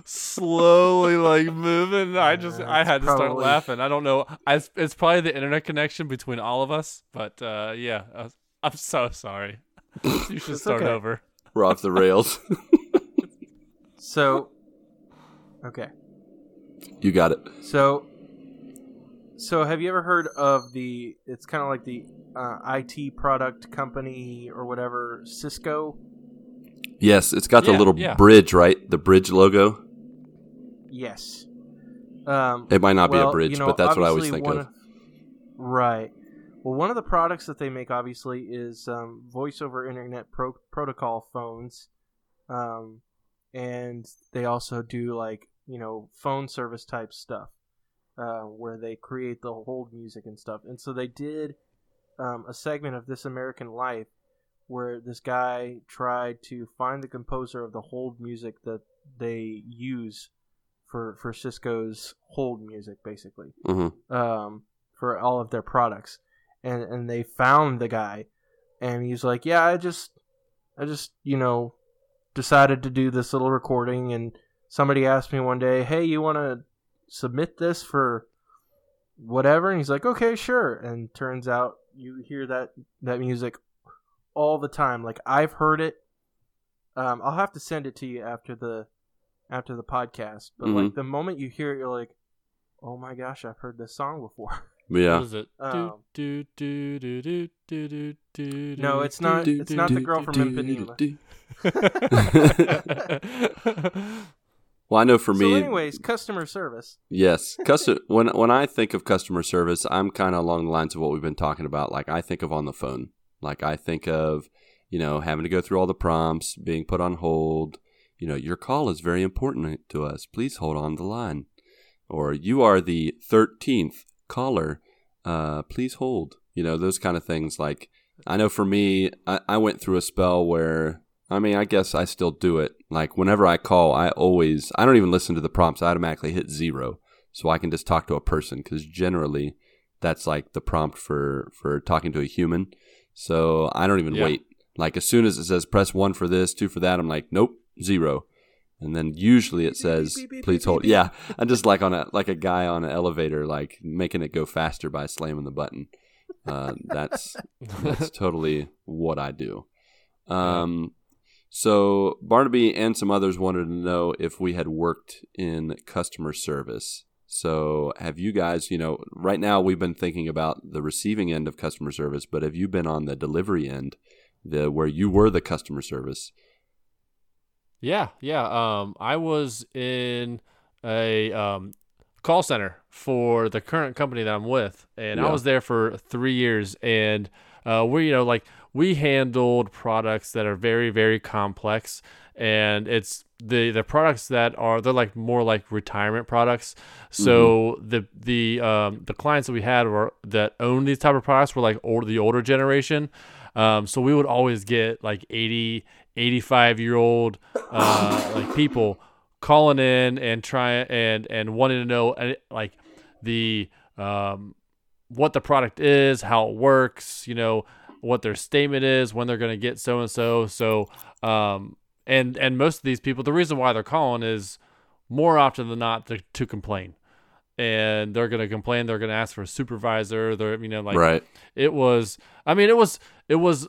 slowly like moving. I just Yeah, I it's had to start laughing. I don't know. I, it's probably the internet connection between all of us, but uh, yeah, I, I'm so sorry. *laughs* you should It's start okay. over. We're off the rails. *laughs* So, okay. you got it. So, so have you ever heard of the? It's kind of like the uh, IT product company or whatever, Cisco. Yes, it's got the little yeah. bridge, right? The bridge logo. Yes. Um, It might not be a bridge, you know, but that's what I always think one of. Right. Well, one of the products that they make obviously is um, voice over internet pro- protocol phones, um, and they also do like you know phone service type stuff uh, where they create the hold music and stuff. And so they did um, a segment of This American Life where this guy tried to find the composer of the hold music that they use for for Cisco's hold music, basically hmm um, for all of their products, and and they found the guy, and he's like, yeah, I just, I just, you know, decided to do this little recording, and somebody asked me one day, hey, you want to submit this for whatever, and he's like, okay, sure, and turns out you hear that that music all the time, like I've heard it. Um, I'll have to send it to you after the after the podcast, but like the moment you hear it, you're like, oh my gosh, I've heard this song before. *laughs* Yeah. What is it? Um, do, do, do, do, do, do, do, No, it's not- it's not the girl from Ipanema. *laughs* *laughs* Well, I know for so, me, anyways, customer service. Yes, *laughs* custom. when when I think of customer service, I'm kind of along the lines of what we've been talking about. Like I think of on the phone. Like I think of, you know, having to go through all the prompts, being put on hold. You know, your call is very important to us. Please hold on the line. Or you are the thirteenth caller. Uh, please hold. You know, those kind of things. Like I know for me, I, I went through a spell where I mean, I guess I still do it. Like whenever I call, I always I don't even listen to the prompts. I automatically hit zero, so I can just talk to a person because generally that's like the prompt for for talking to a human. So I don't even Yeah. wait. Like as soon as it says press one for this, two for that, I'm like nope, zero. And then usually it says please hold. Yeah, I'm just like on a like a guy on an elevator, like making it go faster by slamming the button. Uh, that's *laughs* that's totally what I do. Um, so Barnaby and some others wanted to know if we had worked in customer service. So have you guys, you know, right now we've been thinking about the receiving end of customer service, but have you been on the delivery end, the where you were the customer service? Yeah, yeah. Um, I was in a um, call center for the current company that I'm with, and I was there for three years. And uh, we, you know, like we handled products that are very, very complex, and it's the the products that are they're like more like retirement products. So the the um, the clients that we had were that owned these type of products were like older the older generation. Um, so we would always get like 80, 85 year old uh, *coughs* like people calling in and trying and and wanting to know uh, like the um, what the product is, how it works, you know, what their statement is, when they're going to get so and so. So um, and and most of these people, the reason why they're calling is more often than not to, to complain. And they're gonna complain. They're gonna ask for a supervisor. They're you know like right. it was i mean it was it was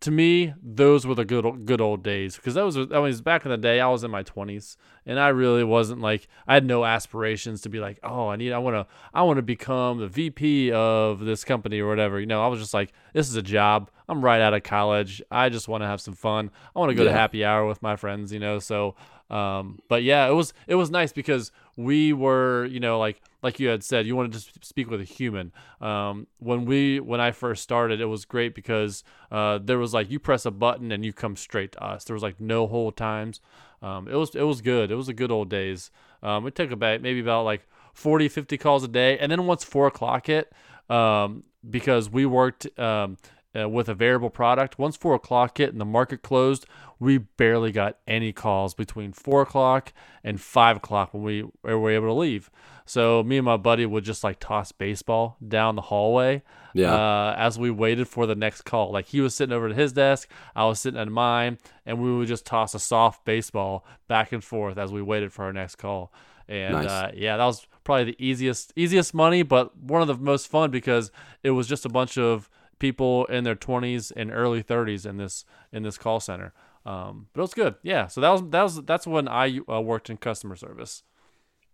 to me those were the good good old days because that was that was back in the day i was in my 20s and i really wasn't like i had no aspirations to be like oh i need i want to i want to become the vp of this company or whatever you know i was just like this is a job. I'm right out of college. I just want to have some fun. I want to go to happy hour with my friends you know so um but yeah it was it was nice because we were you know like like you had said you wanted to sp- speak with a human. Um when we when i first started it was great because uh there was like you press a button and you come straight to us. There was like no hold times. Um it was it was good. It was a good old days. Um it took about maybe about like 40 50 calls a day. And then once four o'clock hit um because we worked um uh, with a variable product. Once four o'clock hit and the market closed, we barely got any calls between four o'clock and five o'clock when we were able to leave. So me and my buddy would just like toss baseball down the hallway Yeah. uh, as we waited for the next call. Like he was sitting over at his desk, I was sitting at mine, and we would just toss a soft baseball back and forth as we waited for our next call. And Nice. uh, yeah, that was probably the easiest easiest money, but one of the most fun because it was just a bunch of people in their 20s and early 30s in this in this call center. Um, but it was good. Yeah. So that was that was that's when I uh, worked in customer service.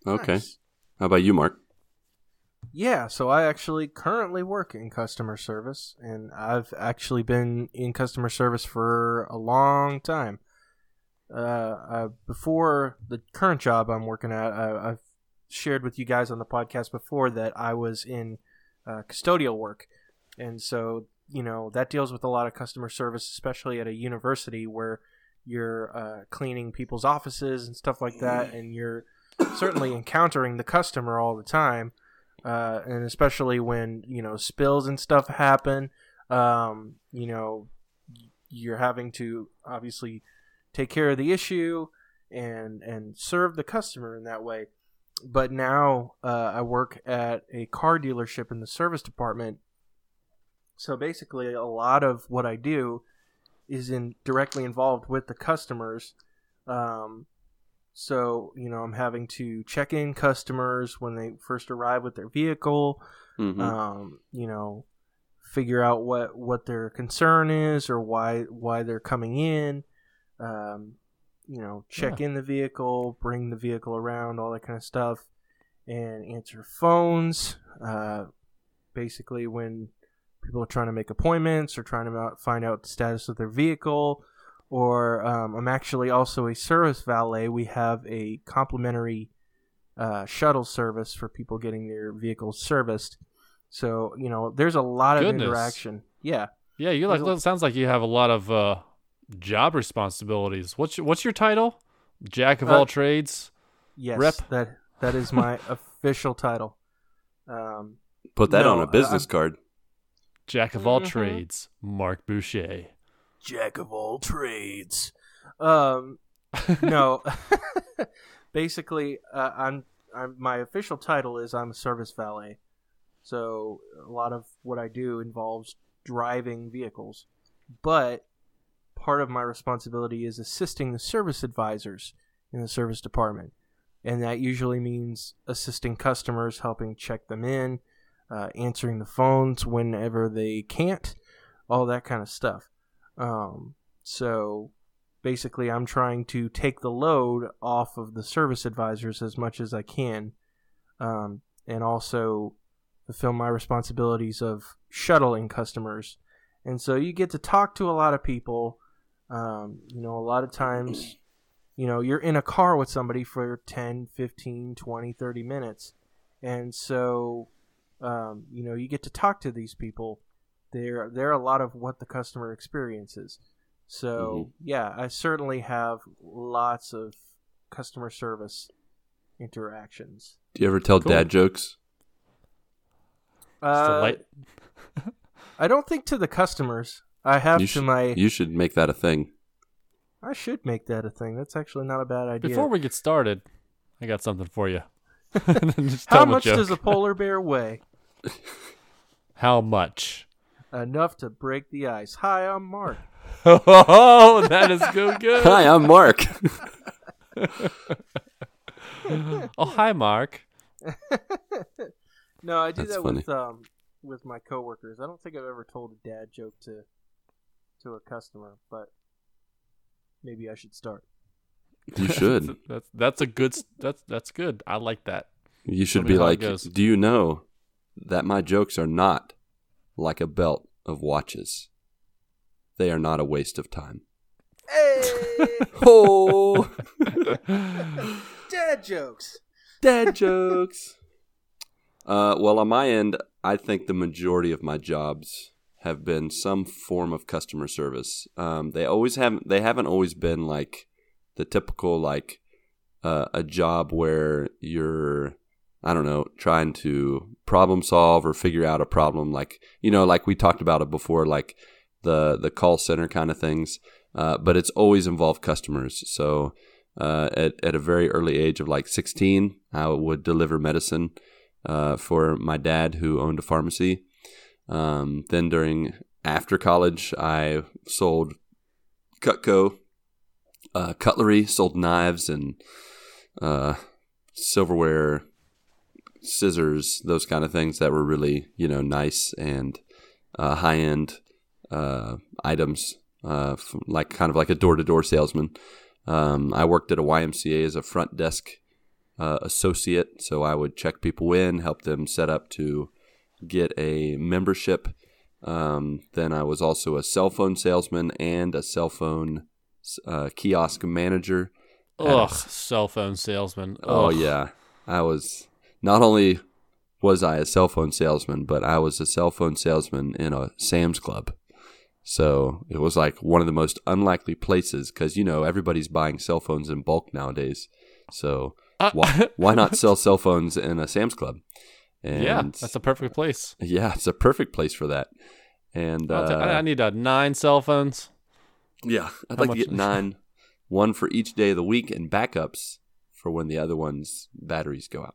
okay. Nice. How about you, Marc? Yeah, so I actually currently work in customer service, and I've actually been in customer service for a long time. Uh, uh, before the current job I'm working at, I, I've shared with you guys on the podcast before that I was in uh, custodial work, and so you know that deals with a lot of customer service, especially at a university where you're uh, cleaning people's offices and stuff like that, and you're certainly encountering the customer all the time, uh, and especially when you know spills and stuff happen. Um, you know, you're having to obviously take care of the issue and and serve the customer in that way. But now uh, I work at a car dealership in the service department. So basically, a lot of what I do is in directly involved with the customers. Um, so you know, I'm having to check in customers when they first arrive with their vehicle. Mhm. Um, you know, figure out what what their concern is or why why they're coming in. Um, you know, check in the vehicle, bring the vehicle around, all that kind of stuff, and answer phones. Uh, basically, when people are trying to make appointments or trying to find out the status of their vehicle, or um, I'm actually also a service valet. We have a complimentary uh, shuttle service for people getting their vehicles serviced. So you know, there's a lot of Goodness. interaction. Yeah. Yeah, you like. There's It sounds like you have a lot of uh, job responsibilities. What's your, what's your title? Jack of Uh, all trades. Yes, Rep. that that is my *laughs* official title. Um, Put that no, on a business I'm- card. Jack of all Mhm. trades. Marc Boucher. Jack of all trades. Um, no, *laughs* basically, uh, I'm, I'm my official title is I'm a service valet. So a lot of what I do involves driving vehicles, but part of my responsibility is assisting the service advisors in the service department, and that usually means assisting customers, helping check them in, uh, answering the phones whenever they can't, all that kind of stuff. Um, so basically, I'm trying to take the load off of the service advisors as much as I can, um, and also fulfill my responsibilities of shuttling customers. And so you get to talk to a lot of people. Um, you know, a lot of times, you know, you're in a car with somebody for 10, 15, 20, 30 minutes. And so, um, you know, you get to talk to these people. They're, they're a lot of what the customer experiences. So, yeah, I certainly have lots of customer service interactions. Do you ever tell Cool. dad jokes? Uh, I don't think to the customers. I have You to should, my. you should make that a thing. I should make that a thing. That's actually not a bad idea. Before we get started, I got something for you. *laughs* *laughs* How much does a polar bear weigh? *laughs* How much? Enough to break the ice. Hi, I'm Marc. *laughs* Oh, that is go *laughs* good. Hi, I'm Marc. Oh, hi, Marc. No, I do That's that funny. with um with my coworkers. I don't think I've ever told a dad joke to to a customer, but maybe I should start. You should. That's that's a good. That's that's good. I like that. You should Tell be me how it like, do you know that my jokes are not like a belt of watches? They are not a waste of time. Hey, *laughs* Oh, *laughs* dad jokes. dad jokes. Uh, well, on my end, I think the majority of my jobs have been some form of customer service. Um, they always haven't. They haven't always been like the typical like uh, a job where you're I don't know trying to problem solve or figure out a problem. Like you know, like we talked about it before, like the the call center kind of things. Uh, but it's always involved customers. So uh, at at a very early age of like 16, I would deliver medicine uh, for my dad who owned a pharmacy. Um, then during after college, I sold Cutco uh, cutlery, sold knives and uh, silverware, scissors, those kind of things that were really you know nice and uh, high end uh, items, uh, like kind of like a door to door salesman. Um, I worked at a YMCA as a front desk uh, associate, so I would check people in, help them set up to get a membership. Um, then I was also a cell phone salesman and a cell phone uh, kiosk manager. Ugh, Yes. cell phone salesman. Oh yeah, I was not only was I a cell phone salesman, but I was a cell phone salesman in a Sam's Club. So it was like one of the most unlikely places because you know everybody's buying cell phones in bulk nowadays. So Uh, why, *laughs* why not sell cell phones in a Sam's Club? And yeah, that's a perfect place. yeah, it's a perfect place for that. And uh, I I need uh, nine cell phones. yeah, I'd How like to get nine, one for each day of the week, and backups for when the other one's batteries go out.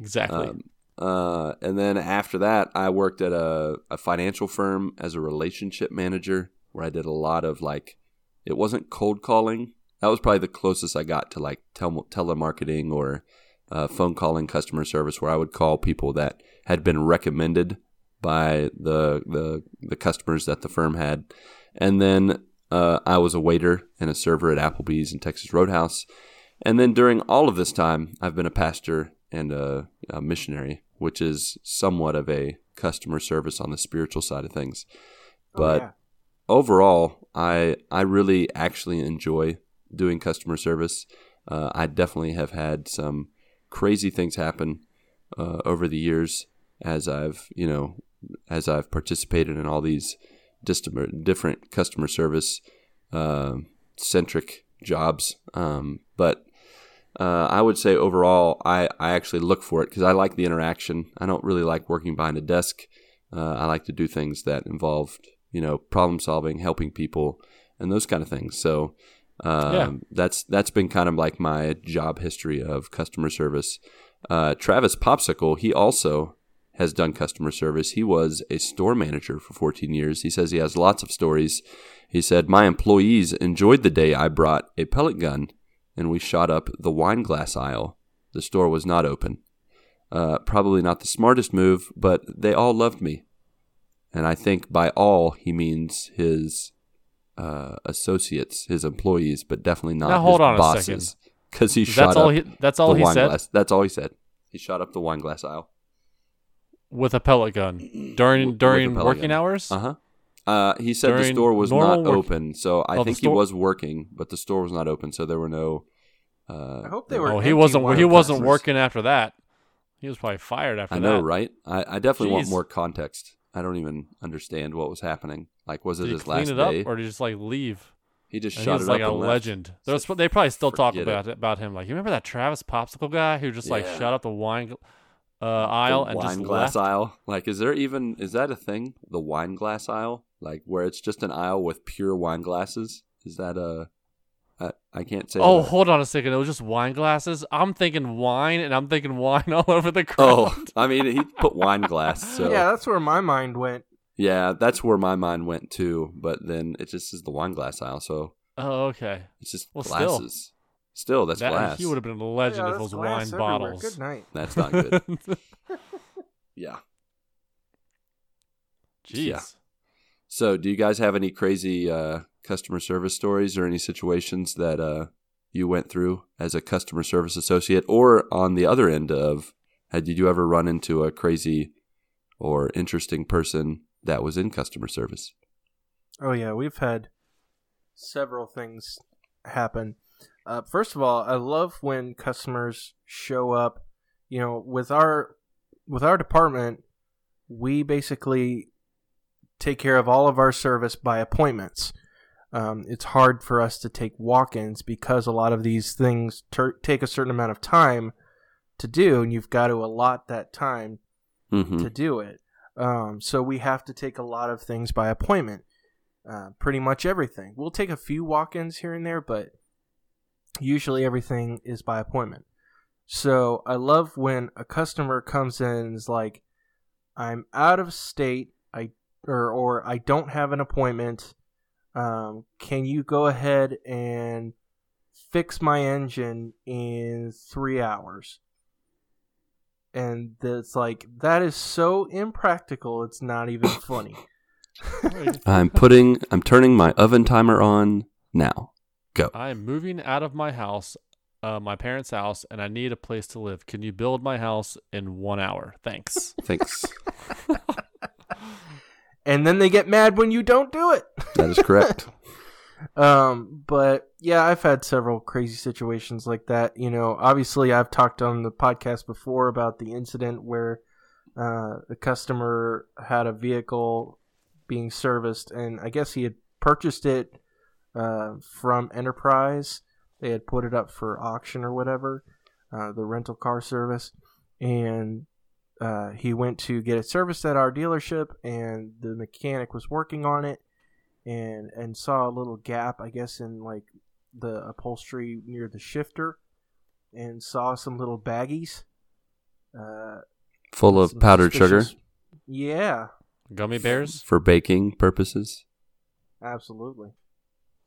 Exactly. Um, uh, and then after that, I worked at a, a financial firm as a relationship manager where I did a lot of like, it wasn't cold calling. That was probably the closest I got to like tel- telemarketing or uh, phone calling customer service where I would call people that had been recommended by the, the, the customers that the firm had. And then uh, I was a waiter and a server at Applebee's and Texas Roadhouse. And then during all of this time, I've been a pastor and a, a missionary, which is somewhat of a customer service on the spiritual side of things. But oh, yeah. overall, I I really actually enjoy doing customer service. Uh, I definitely have had some crazy things happen uh, over the years as I've you know as I've participated in all these different customer service uh, centric jobs. Um, but uh, I would say overall, I, I actually look for it because I like the interaction. I don't really like working behind a desk. Uh, I like to do things that involved, you know, problem solving, helping people, and those kind of things. So um, Yeah. that's that's been kind of like my job history of customer service. Uh, Travis Popsicle, he also has done customer service. He was a store manager for 14 years. He says he has lots of stories. He said, My employees enjoyed the day I brought a pellet gun and we shot up the wine glass aisle. The store was not open. Uh, probably not the smartest move, but they all loved me. And I think by all, he means his uh, associates, his employees, but definitely not Now, hold his on bosses. *laughs* Because he shot that's all up he. That's all the he wine said glass. That's all he said. He shot up the wine glass aisle. with a pellet gun *clears throat* during during pellet working gun. hours. Uh huh. Uh, he said the During store was normal not work- open, so I Oh, the think store- he was working, but the store was not open, so there were no. Uh, I hope they were. Oh, he empty wasn't. wine He wasn't glasses. working after that. He was probably fired after I that. know, right? I, I definitely want Jeez. more context. I don't even understand what was happening. Like, was it Did he his clean last it up, day? or did he just like leave? he just And shot he was it like up a and left. legend. There's, they probably still talk Forget about it. about him. Like, you remember that Travis Popsicle guy who just like Yeah. shut up the wine uh, The aisle and wine just glass left? aisle. Like, is there even is that a thing? The wine glass aisle, like where it's just an aisle with pure wine glasses. Is that a? I, I can't say. Oh, that. hold on a second. It was just wine glasses. I'm thinking wine, and I'm thinking wine *laughs* all over the oh, ground. Oh, I mean, he put wine glass. So Yeah, that's where my mind went. Yeah, that's where my mind went too. But then it just is the wine glass aisle, so Oh, okay. it's just Well, glasses. Still, that's That, glass. He would have been a legend yeah, if it was glass wine everywhere. bottles. Good night. *laughs* That's not good. *laughs* yeah. Jeez. Yeah. So, do you guys have any crazy uh, customer service stories or any situations that uh, you went through as a customer service associate, or on the other end of, had did you ever run into a crazy or interesting person that was in customer service? Oh yeah, we've had several things happen. Uh, first of all, I love when customers show up. You know, with our with our department, we basically take care of all of our service by appointments. Um, it's hard for us to take walk-ins because a lot of these things ter- take a certain amount of time to do, and you've got to allot that time Mm-hmm. to do it. Um, so we have to take a lot of things by appointment. Uh, pretty much everything. We'll take a few walk-ins here and there, but usually everything is by appointment. So I love when a customer comes in and is like, "I'm out of state. I or or I don't have an appointment. Um, can you go ahead and fix my engine in three hours?" and it's like that is so impractical it's not even *laughs* funny *laughs* I'm putting, I'm turning my oven timer on now. Go. I'm moving out of my house, uh, my parents' house, and I need a place to live. Can you build my house in one hour? Thanks. Thanks. *laughs* and then they get mad when you don't do it That is correct. *laughs* um but yeah i've had several crazy situations like that you know obviously i've talked on the podcast before about the incident where Uh, the customer had a vehicle being serviced, and I guess he had purchased it uh, from Enterprise. They had put it up for auction or whatever, uh, the rental car service, and uh, he went to get it serviced at our dealership, and the mechanic was working on it, and and saw a little gap, I guess, in like the upholstery near the shifter, and saw some little baggies. Uh, Full of some powdered sugar Yeah, Gummy bears? for baking purposes? absolutely.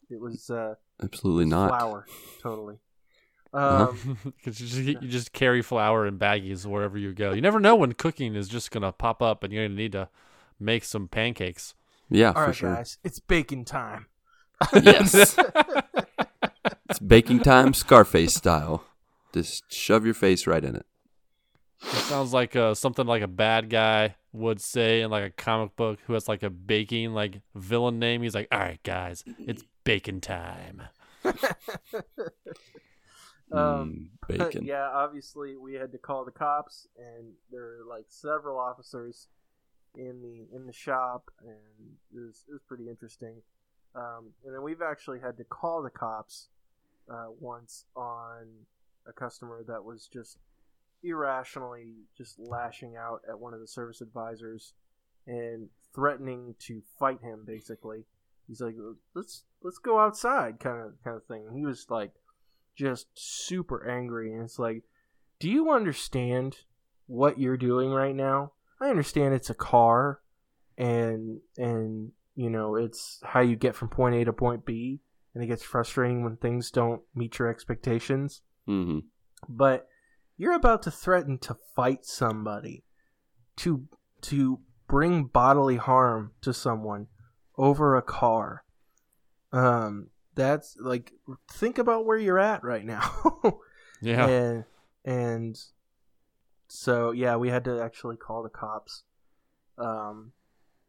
It was uh, Absolutely not. flour, totally. Uh-huh. Um, *laughs* 'Cause you, just, you just carry flour in baggies wherever you go. You never know when cooking is just gonna pop up and you're gonna need to make some pancakes. Yeah, all for right, sure. guys, it's baking time. *laughs* Yes. *laughs* it's baking time, Scarface style. Just shove your face right in it. It sounds like uh, something like a bad guy would say in like a comic book who has like a baking like villain name. He's like, "All right, guys, it's baking time." Um, Mm, *laughs* bacon. yeah, obviously we had to call the cops, and there were like several officers in the in the shop, and it was it was pretty interesting. Um, and then we've actually had to call the cops uh, once on a customer that was just irrationally just lashing out at one of the service advisors and threatening to fight him. Basically, he's like, "Let's let's go outside," kind of kind of thing. And he was like just super angry and it's like do you understand what you're doing right now? I understand it's a car and and you know it's how you get from point a to point b and it gets frustrating when things don't meet your expectations. Hmm but you're about to threaten to fight somebody to to bring bodily harm to someone over a car. Um that's like think about where you're at right now. *laughs* Yeah, and and so yeah we had to actually call the cops. Um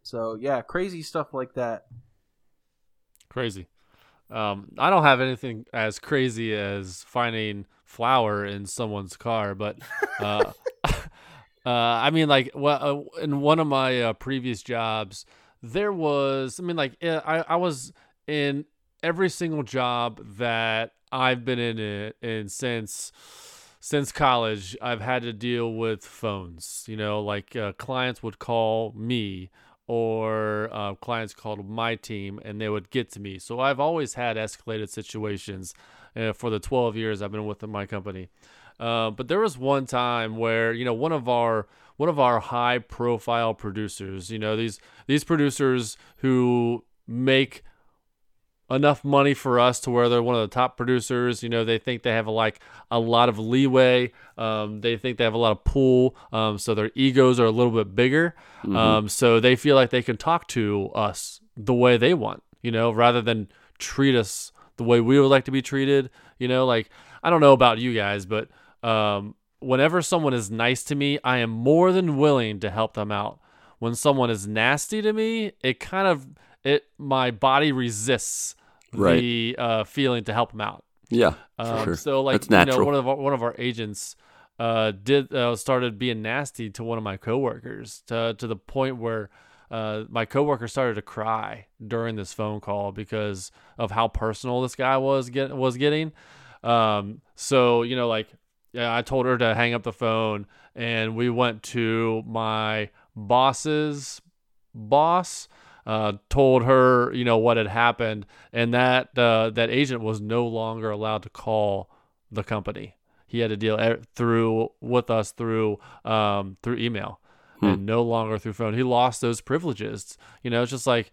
so yeah crazy stuff like that. Crazy. Um, I don't have anything as crazy as finding flour in someone's car, but uh, *laughs* uh, I mean, like, well, uh, in one of my uh, previous jobs, there was, I mean, like, eh, I, I was in every single job that I've been in it in since since college. I've had to deal with phones. You know, like uh, clients would call me or uh, clients called my team and they would get to me. So I've always had escalated situations uh, for the 12 years I've been with my company. Uh, but there was one time where you know one of our one of our high profile producers, you know these these producers who make enough money for us to where they're one of the top producers. You know, they think they have a, like a lot of leeway. Um, they think they have a lot of pull. Um, so their egos are a little bit bigger. Um, so they feel like they can talk to us the way they want, you know, rather than treat us the way we would like to be treated. You know, like I don't know about you guys, but um, whenever someone is nice to me, I am more than willing to help them out. When someone is nasty to me, it kind of it my body resists Right. the uh, feeling to help them out. Yeah, Um, sure. So like you know one of our, one of our agents uh, did uh, started being nasty to one of my coworkers to to the point where uh, my coworker started to cry during this phone call because of how personal this guy was get was getting. Um, so you know like yeah, I told her to hang up the phone and we went to my boss's boss uh, told her, you know, what had happened, and that uh, that agent was no longer allowed to call the company. He had to deal through with us through um, through email, and no longer through phone. He lost those privileges. You know, it's just like,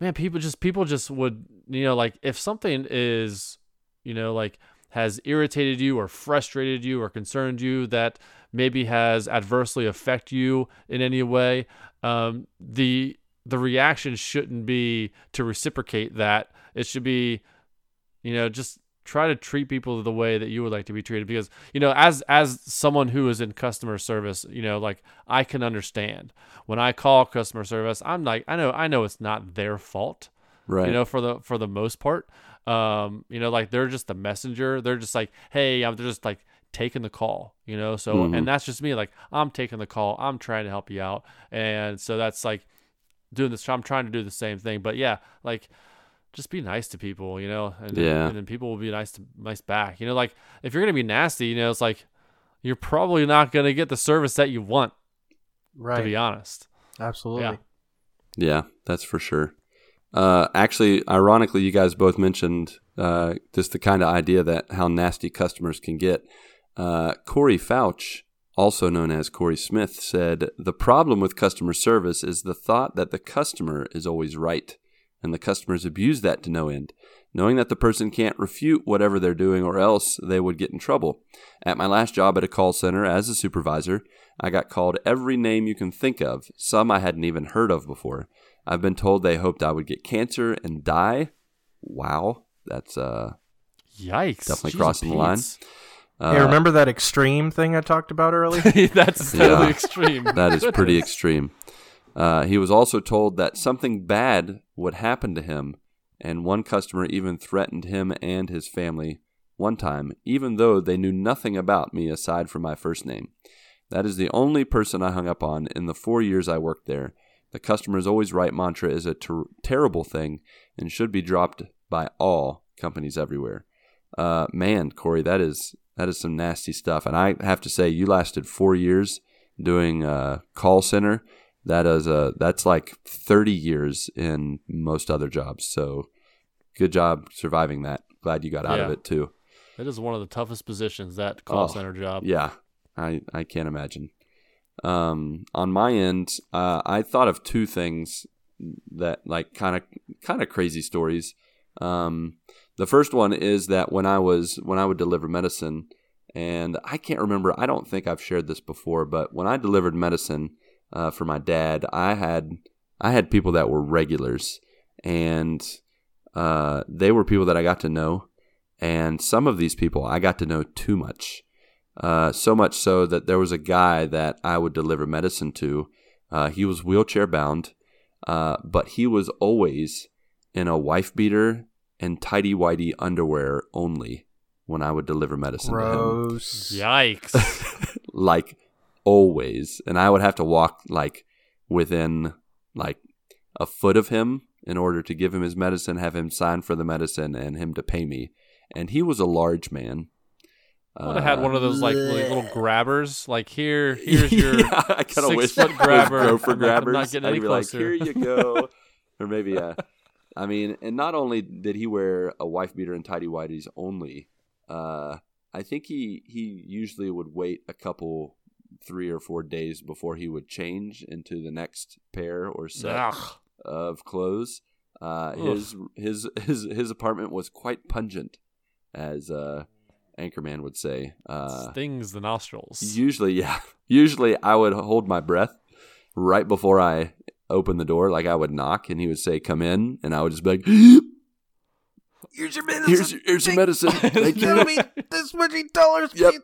man, people just people just would, you know, like if something is, you know, like has irritated you or frustrated you or concerned you that maybe has adversely affect you in any way, um, the the reaction shouldn't be to reciprocate that. It should be, you know, just try to treat people the way that you would like to be treated because you know as as someone who is in customer service you know like i can understand when i call customer service i'm like i know i know it's not their fault right. you know for the for the most part um you know like they're just the messenger they're just like hey i'm they're just like taking the call, you know. So Mhm. and that's just me. Like I'm taking the call. I'm trying to help you out, and so that's like doing this. I'm trying to do the same thing. But yeah, like just be nice to people, you know. And, Yeah. and then people will be nice to nice back. You know, like if you're gonna be nasty, you know, it's like you're probably not gonna get the service that you want. Right. To be honest. Absolutely. Yeah. Yeah, that's for sure. Uh, actually, ironically, you guys both mentioned uh, just the kind of idea that how nasty customers can get. Uh, Corey Fouch, also known as Corey Smith, said the problem with customer service is the thought that the customer is always right, and the customers abuse that to no end, knowing that the person can't refute whatever they're doing or else they would get in trouble. At my last job at a call center as a supervisor, I got called every name you can think of, some I hadn't even heard of before. I've been told they hoped I would get cancer and die. Wow, that's uh, Yikes. Definitely crossing the line. Pete's. uh Hey, remember that extreme thing I talked about earlier? *laughs* That's totally *laughs* Yeah. extreme. that is pretty *laughs* extreme. Uh, he was also told that something bad would happen to him, and one customer even threatened him and his family one time, even though they knew nothing about me aside from my first name. That is the only person I hung up on in the four years I worked there. The customer's always right mantra is a ter- terrible thing and should be dropped by all companies everywhere. Uh, man, Corey, that is that is some nasty stuff. And I have to say, you lasted four years doing uh, call center. That is a that's like thirty years in most other jobs. So good job surviving that. Glad you got out of it too. It is one of the toughest positions, that call Oh, center job. Yeah, I I can't imagine. Um, on my end, uh, I thought of two things that like kind of kind of crazy stories. Um, the first one is that when I was when I would deliver medicine, and I can't remember. I don't think I've shared this before, but when I delivered medicine uh, for my dad, I had I had people that were regulars, and uh, they were people that I got to know. And some of these people I got to know too much. Uh, so much so that there was a guy that I would deliver medicine to. Uh, he was wheelchair bound, uh, but he was always in a wife beater and tidy whitey underwear only when I would deliver medicine to him Gross. Yikes. *laughs* like always and i would have to walk like within like a foot of him in order to give him his medicine have him sign for the medicine and him to pay me and he was a large man I would have had Uh, one of those like li- little grabbers. Like here, *laughs* here's your yeah, I kind of six wish foot those grabber. Gopher I'm *laughs* like, I'm not grabbers. getting I'd any be like, here you go, or maybe uh, I mean, and not only did he wear a wife beater and tidy whities only, uh, I think he he usually would wait a couple, three or four days before he would change into the next pair or set Ugh. of clothes. Uh, his his his his apartment was quite pungent, as uh, Anchorman would say. Uh, Stings the nostrils. Usually, yeah. *laughs* Usually, I would hold my breath right before I open the door. Like I would knock, and he would say, "Come in," and I would just be like, *gasps* Here's your medicine. "Here's your, here's your medicine. *laughs* Thank you. me this many dollars. *laughs* Yep.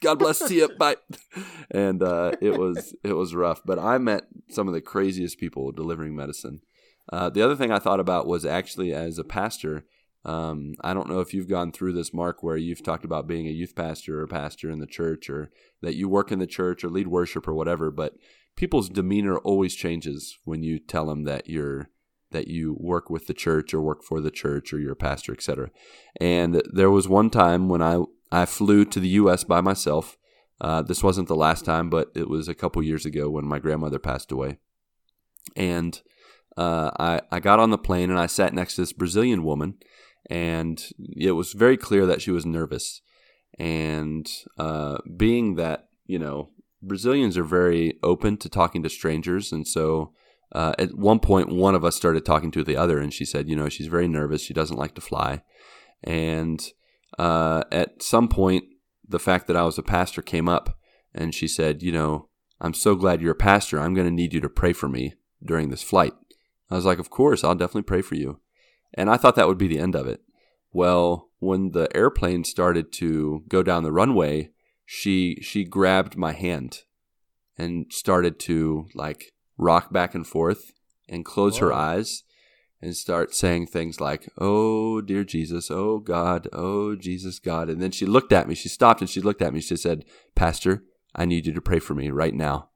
God bless. See you. *laughs* Bye." And uh, it was it was rough, but I met some of the craziest people delivering medicine. Uh, the other thing I thought about was actually as a pastor. Um, I don't know if you've gone through this, Marc, where you've talked about being a youth pastor or pastor in the church, or that you work in the church or lead worship or whatever. But people's demeanor always changes when you tell them that you're that you work with the church or work for the church or you're a pastor, etc. And there was one time when I I flew to the U.S. by myself. Uh, this wasn't the last time, but it was a couple years ago when my grandmother passed away. And uh, I I got on the plane and I sat next to this Brazilian woman, and it was very clear that she was nervous. And uh, being that you know Brazilians are very open to talking to strangers, and so uh, at one point one of us started talking to the other, and she said, you know, she's very nervous. She doesn't like to fly, and uh, at some point the fact that I was a pastor came up, and she said, you know, I'm so glad you're a pastor. I'm going to need you to pray for me during this flight. I was like, of course, I'll definitely pray for you. And I thought that would be the end of it. Well, when the airplane started to go down the runway, she she grabbed my hand and started to like rock back and forth and close her eyes and start saying things like, Oh, dear Jesus, oh God, oh Jesus, God. And then she looked at me. She stopped and she looked at me. She said, Pastor, I need you to pray for me right now.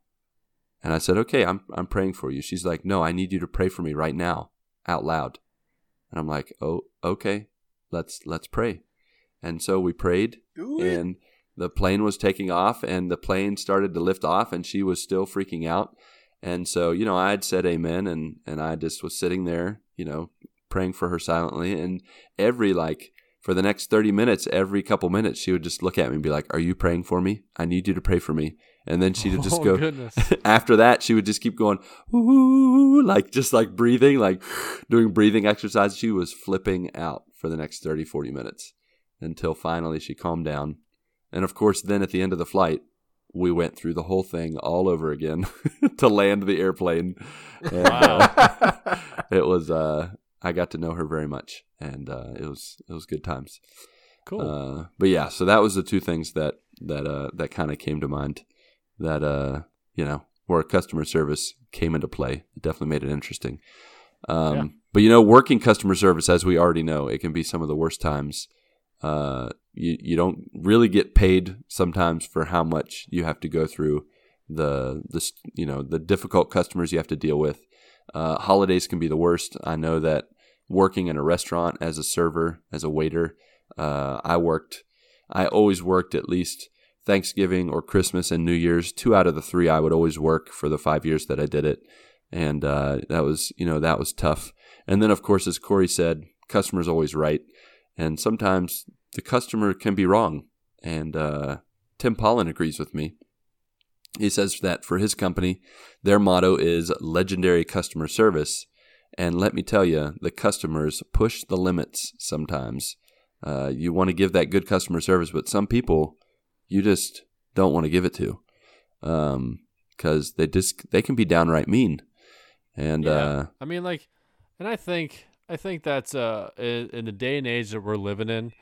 And I said, Okay, I'm, I'm praying for you. She's like, No, I need you to pray for me right now, out loud. And I'm like, Oh, okay, let's, let's pray. And so we prayed and the plane was taking off and the plane started to lift off and she was still freaking out. And so, you know, I had said amen and, and I just was sitting there, you know, praying for her silently. And every, like, for the next 30 minutes, every couple minutes, she would just look at me and be like, Are you praying for me? I need you to pray for me. And then she'd just Oh, go, *laughs* after that, she would just keep going, ooh, like just like breathing, like doing breathing exercises. She was flipping out for the next 30, 40 minutes until finally she calmed down. And of course, then at the end of the flight, we went through the whole thing all over again *laughs* to land the airplane. And, uh, *laughs* it was, uh, I got to know her very much and, uh, it was, it was good times. Cool. Uh, but yeah, so that was the two things that, that, uh, that kind of came to mind that, uh, you know, where customer service came into play. It definitely made it interesting. Um, Yeah. But you know, working customer service, as we already know, it can be some of the worst times. You you don't really get paid sometimes for how much you have to go through the the you know the difficult customers you have to deal with. Uh, holidays can be the worst. I know that working in a restaurant as a server, as a waiter, uh, I worked. I always worked at least Thanksgiving or Christmas and New Year's. Two out of the three I would always work for the five years that I did it, and uh, that was you know that was tough. And then of course, as Corey said, customer's always right, and sometimes the customer can be wrong. And uh, Tim Pollen agrees with me. He says that for his company, their motto is legendary customer service. And let me tell you, the customers push the limits sometimes. Uh, you want to give that good customer service, but some people you just don't want to give it to because they just they can be downright mean. And Yeah. uh, I mean, like, and I think I think that's uh in, in the day and age that we're living in,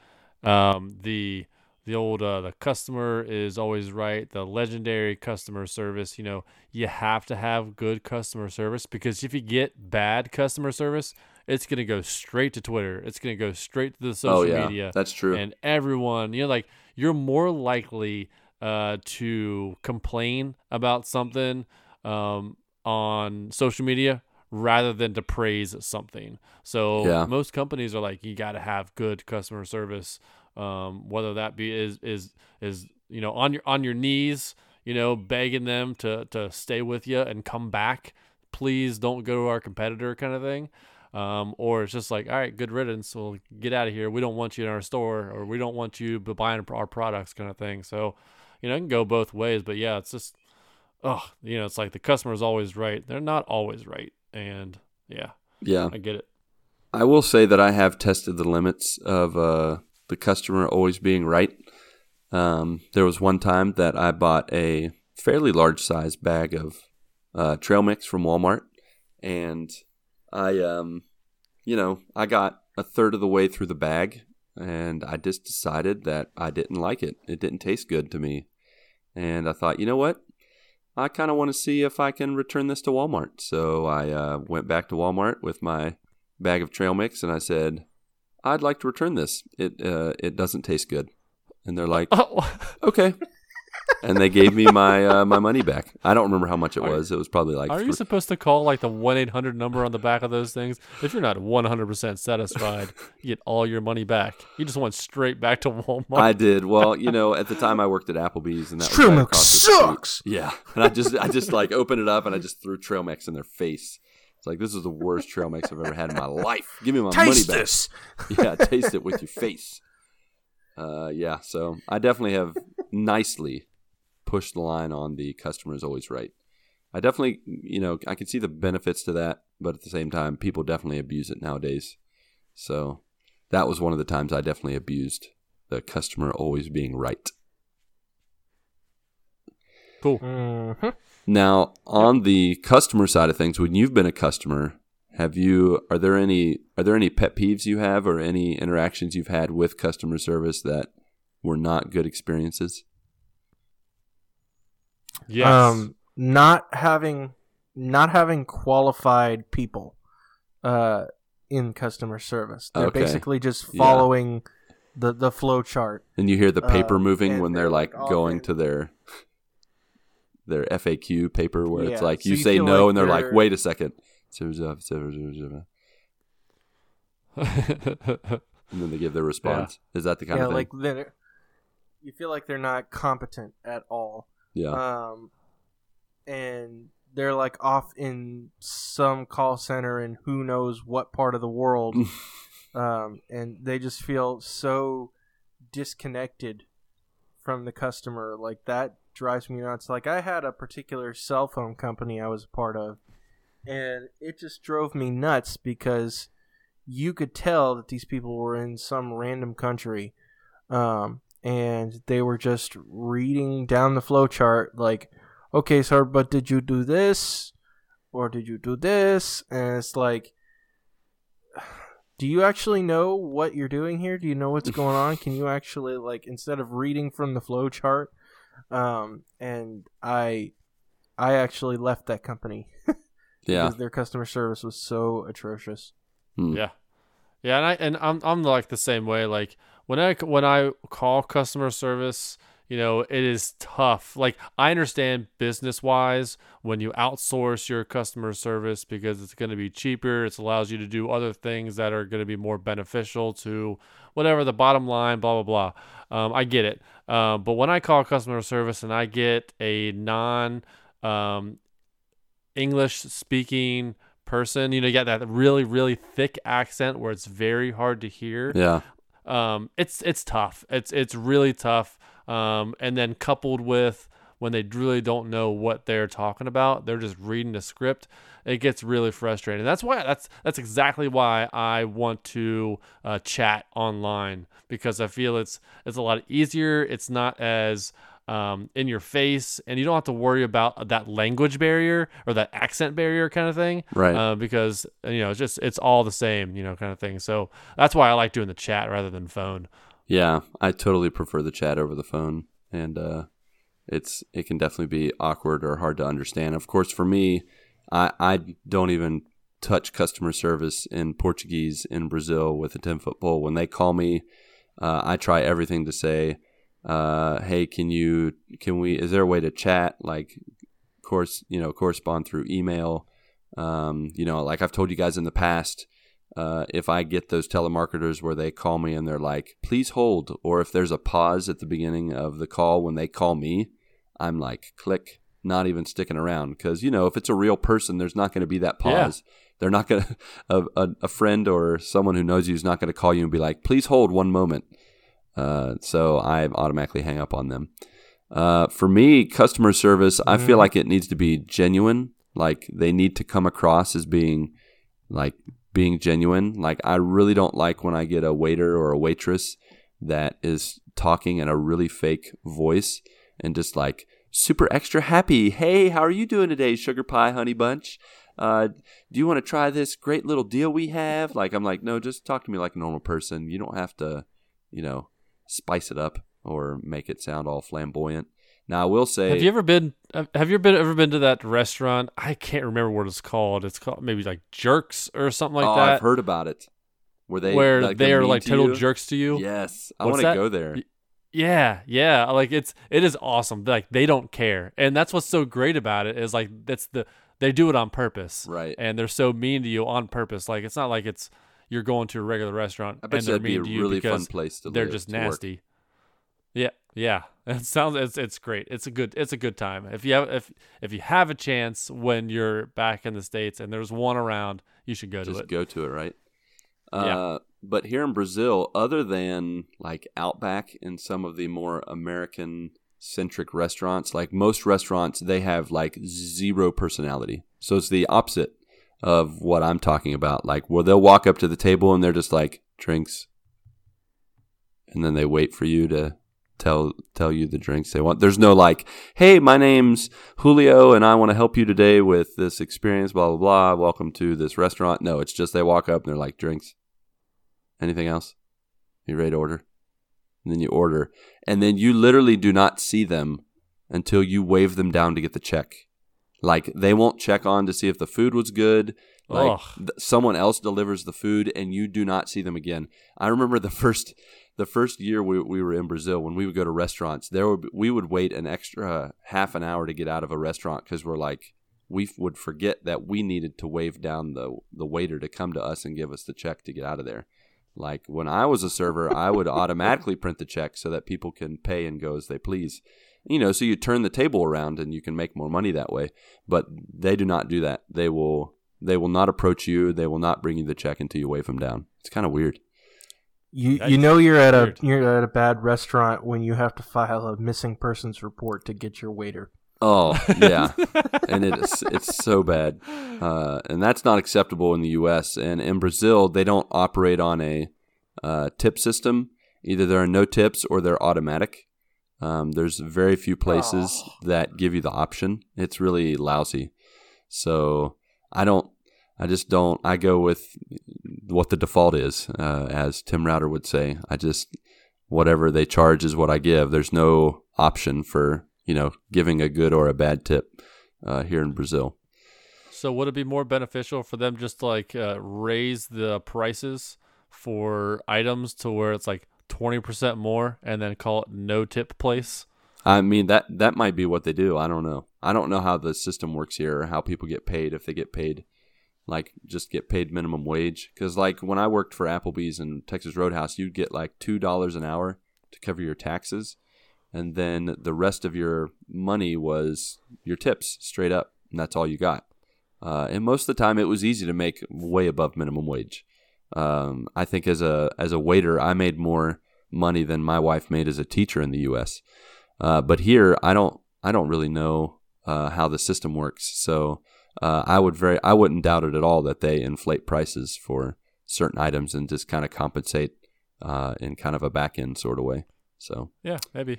um, the the old uh, the customer is always right. The legendary customer service. You know, you have to have good customer service because if you get bad customer service, it's gonna go straight to Twitter. It's gonna go straight to the social oh yeah, media that's true. and everyone you know like you're more likely uh, to complain about something um, on social media rather than to praise something so Yeah. most companies are like you got to have good customer service um, whether that be is is is you know on your on your knees you know begging them to to stay with you and come back please don't go to our competitor kind of thing um, or it's just like, all right, good riddance. We'll get out of here. We don't want you in our store, or we don't want you buying our products, kind of thing. So, you know, it can go both ways. But yeah, it's just, oh, you know, it's like the customer's always right. They're not always right, and yeah, yeah, I get it. I will say that I have tested the limits of uh, the customer always being right. Um, there was one time that I bought a fairly large size bag of uh, trail mix from Walmart, and I, um, you know, I got a third of the way through the bag, and I just decided that I didn't like it. It didn't taste good to me, and I thought, you know what? I kind of want to see if I can return this to Walmart. So I uh, went back to Walmart with my bag of trail mix, and I said, "I'd like to return this. It uh, it doesn't taste good." And they're like, *laughs* Oh, "Okay," and they gave me my uh, my money back. I don't remember how much it Are- was. It was probably like are you supposed to call like the one eight hundred number on the back of those things? If you're not one hundred percent satisfied, you get all your money back. You just went straight back to Walmart. I did. Well, you know, at the time I worked at Applebee's, and that was Trail right mix across the street. sucks. Yeah, and I just I just like opened it up and I just threw trail mix in their face. It's like this is the worst trail mix I've ever had in my life. Give me my Taste money back. this. yeah, taste it with your face. Uh, yeah, so I definitely have nicely pushed the line on the customer is always right. I definitely, you know, I can see the benefits to that, but at the same time, people definitely abuse it nowadays. So that was one of the times I definitely abused the customer always being right. cool. Mm-hmm. Now, on the customer side of things, when you've been a customer, have you are there any are there any pet peeves you have or any interactions you've had with customer service that were not good experiences? Yes. Um, not having not having qualified people. Uh, in customer service. They're Okay. basically just Yeah. following the the flow chart. And you hear the paper Uh, moving when they're they're, like like, going often- to their their FAQ paper where it's like so you you say no like and they're like, they're- wait a second. *laughs* And then they give their response. Is that the kind yeah, of thing? like they're you feel like they're not competent at all. Yeah. Um, and they're like off in some call center in who knows what part of the world. *laughs* um, and they just feel so disconnected from the customer. Like that drives me nuts. Like I had a particular cell phone company I was a part of, and it just drove me nuts because you could tell that these people were in some random country. Um, and they were just reading down the flow chart like okay sir but did you do this or did you do this and it's like do you actually know what you're doing here do you know what's going on can you actually like instead of reading from the flow chart um and i i actually left that company *laughs* yeah. because their customer service was so atrocious Hmm. Yeah, yeah, and I and I'm I'm like the same way. Like when I when I call customer service, you know, it is tough. Like I understand business wise when you outsource your customer service because it's going to be cheaper. It allows you to do other things that are going to be more beneficial to whatever the bottom line. Blah blah blah. Um, I get it. Um, but when I call customer service and I get a non um, English speaking person, you know, you got that really, really thick accent where it's very hard to hear. Yeah. Um, it's it's tough. It's it's really tough. Um, and then coupled with when they really don't know what they're talking about, they're just reading the script. It gets really frustrating. That's why that's that's exactly why I want to uh, chat online because I feel it's it's a lot easier. It's not as um, in your face, and you don't have to worry about that language barrier or that accent barrier kind of thing, Right. Uh, because you know, it's just it's all the same, you know, kind of thing. So that's why I like doing the chat rather than phone. Yeah, I totally prefer the chat over the phone, and uh, it's it can definitely be awkward or hard to understand. Of course, for me, I I don't even touch customer service in Portuguese in Brazil with a ten foot pole. When they call me, uh, I try everything to say, uh, "Hey, can you can we? Is there a way to chat? Like, course, you know, correspond through email." Um, you know, like I've told you guys in the past, uh, if I get those telemarketers where they call me and they're like, please hold, or if there's a pause at the beginning of the call when they call me, I'm like, click, not even sticking around. Because, you know, if it's a real person, there's not going to be that Yeah. pause. They're not going *laughs* to, a, a, a friend or someone who knows you is not going to call you and be like, please hold one moment. Uh, so I automatically hang up on them. Uh, for me, customer service, I feel Mhm. like it needs to be genuine. Like they need to come across as being like being genuine. Like I really don't like when I get a waiter or a waitress that is talking in a really fake voice and just like super extra happy. Hey, how are you doing today, sugar pie honey bunch? Uh, do you want to try this great little deal we have? Like I'm like, no, just talk to me like a normal person. You don't have to, you know, spice it up or make it sound all flamboyant. Now I will say, Have you ever been? have- you been ever been to that restaurant? I can't remember what it's called. It's called maybe like Jerks or something like oh, that. I've heard about it. Where they where like, they they're like to total you? jerks to you. Yes, I want to go there. Yeah, yeah. Like it's it is awesome. Like they don't care, and that's what's so great about it is like that's the they do it on purpose, Right. And they're so mean to you on purpose. Like it's not like it's you're going to a regular restaurant I bet and they're that'd be mean a to you really fun place to they're live, just to work. nasty. Yeah, yeah. *laughs* It sounds it's it's great. It's a good it's a good time. If you have if if you have a chance when you're back in the states and there's one around, you should go to Just it. go to it, right? Yeah. Uh, but here in Brazil, other than like Outback and some of the more American centric restaurants, like most restaurants, they have like zero personality. So it's the opposite of what I'm talking about. Like where they'll walk up to the table and they're just like drinks, and then they wait for you to tell tell you the drinks they want. There's no like, hey, my name's Julio and I want to help you today with this experience, blah blah blah. Welcome to this restaurant. No, it's just they walk up and they're like, drinks. Anything else? You ready to order? And then you order. And then you literally do not see them until you wave them down to get the check. Like they won't check on to see if the food was good. Like th- someone else delivers the food and you do not see them again. I remember the *laughs* first the first year we, we were in Brazil when we would go to restaurants, there would be, we would wait an extra half an hour to get out of a restaurant because we're like we f- would forget that we needed to wave down the the waiter to come to us and give us the check to get out of there. Like when I was a server, I would *laughs* automatically print the check so that people can pay and go as they please. You know, so you turn the table around and you can make more money that way. But they do not do that. They will they will not approach you. They will not bring you the check until you wave them down. It's kind of weird. You Yikes. you know you're at a Weird. you're at a bad restaurant when you have to file a missing persons report to get your waiter. Oh *laughs* yeah, and it's it's so bad, uh, and that's not acceptable in the U.S. And in Brazil, they don't operate on a uh, tip system. Either there are no tips or they're automatic. Um, there's very few places that give you the option. It's really lousy. So I don't. I just don't. I go with what the default is, uh, as Tim Router would say. I just whatever they charge is what I give. There's no option for you know giving a good or a bad tip uh, here in Brazil. So would it be more beneficial for them just to like uh, raise the prices for items to where it's like twenty percent more, and then call it no tip place? I mean that that might be what they do. I don't know. I don't know how the system works here or how people get paid if they get paid like just get paid minimum wage cuz like when I worked for Applebee's and Texas Roadhouse, you'd get like $2 an hour to cover your taxes and then the rest of your money was your tips straight up and that's all you got. Uh, and most of the time it was easy to make way above minimum wage. Um, I think as a as a waiter, I made more money than my wife made as a teacher in the U.S. Uh, but here, I don't I don't really know uh, how the system works. So uh, I would very I wouldn't doubt it at all that they inflate prices for certain items and just kind of compensate uh, in kind of a back end sort of way. So, Yeah, maybe.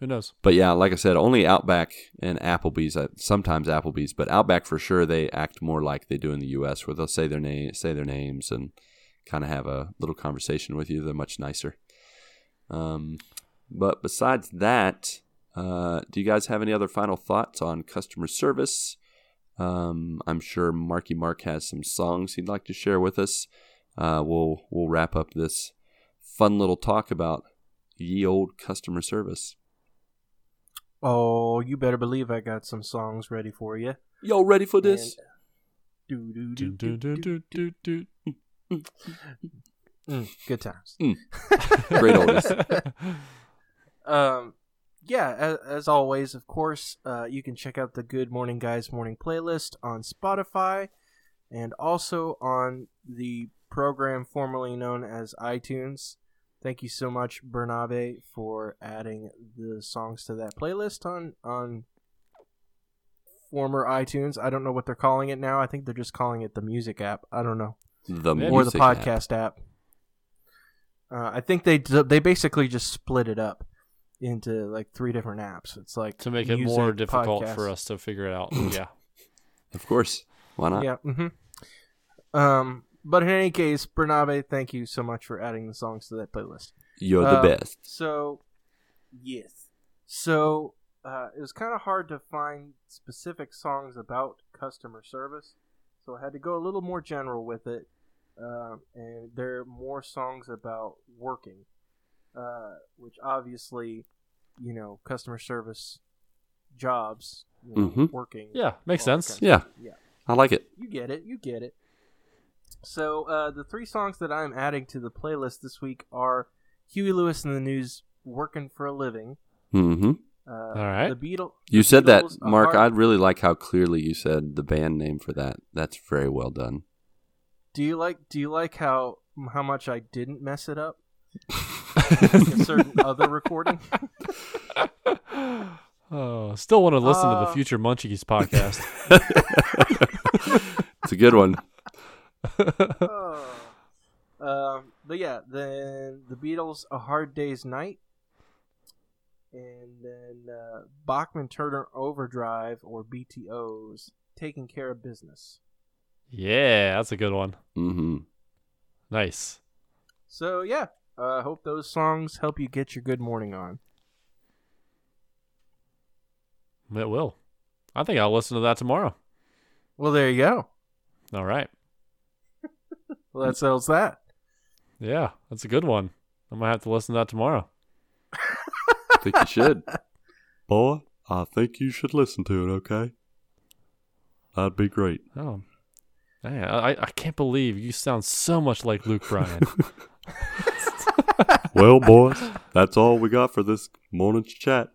Who knows? but yeah, like I said, only Outback and Applebee's. uh, Sometimes Applebee's, but Outback for sure they act more like they do in the U.S., where they'll say their name, say their names, and kind of have a little conversation with you. They're much nicer. Um, but besides that, uh, do you guys have any other final thoughts on customer service? Um, I'm sure Marky Mark has some songs he'd like to share with us. Uh, we'll we'll wrap up this fun little talk about ye old customer service. Oh, you better believe I got some songs ready for you. Y'all ready for this? Do, do, do, Do, do, do. Mm, good times. Great oldies. *laughs* Um, yeah, as, as always, of course, uh, you can check out the Good Morning Guys morning playlist on Spotify and also on the program formerly known as iTunes. Thank you so much, Bernabe, for adding the songs to that playlist on on former iTunes. I don't know what they're calling it now. I think they're just calling it the music app. I don't know The or the music app. podcast app. Uh, I think they they basically just split it up into like three different apps. It's like to make it more difficult podcast. for us to figure it out. *laughs* yeah. Of course. Why not? Yeah. Mm-hmm. Um, but in any case, Bernabe, thank you so much for adding the songs to that playlist. You're the Uh, best. So, yes. So uh, it was kind of hard to find specific songs about customer service, so I had to go a little more general with it. Uh, and there are more songs about working, uh, which obviously, you know, customer service jobs, you know, Mhm. working. Yeah, makes sense. kind of Yeah. Yeah. I like it. you get it. You get it. So uh, the three songs that I'm adding to the playlist this week are Huey Lewis and the News, "Working for a Living." hmm Uh, All right. The Beatles. You said that, Beatles, A Marc. I really like how clearly you said the band name for that. That's very well done. Do you like? Do you like how how much I didn't mess it up? *laughs* a certain other recording. *laughs* *laughs* Oh, still want to listen to Uh, the future Munchies podcast. It's a good one. Um, but yeah, then the Beatles, "A Hard Day's Night," and then uh, Bachman Turner Overdrive or BTOs, "Taking Care of Business." yeah, that's a good one. hmm Nice. So yeah, I uh, hope those songs help you get your good morning on. It will. I think I'll listen to that tomorrow. Well, there you go. All right. *laughs* Well, that settles that. Yeah, that's a good one. I'm gonna have to listen to that tomorrow. I think you should. *laughs* Boy, I think you should listen to it, okay? That'd be great. Oh, man, I I can't believe you sound so much like Luke Bryan. *laughs* *laughs* Well, boys, that's all we got for this morning's chat.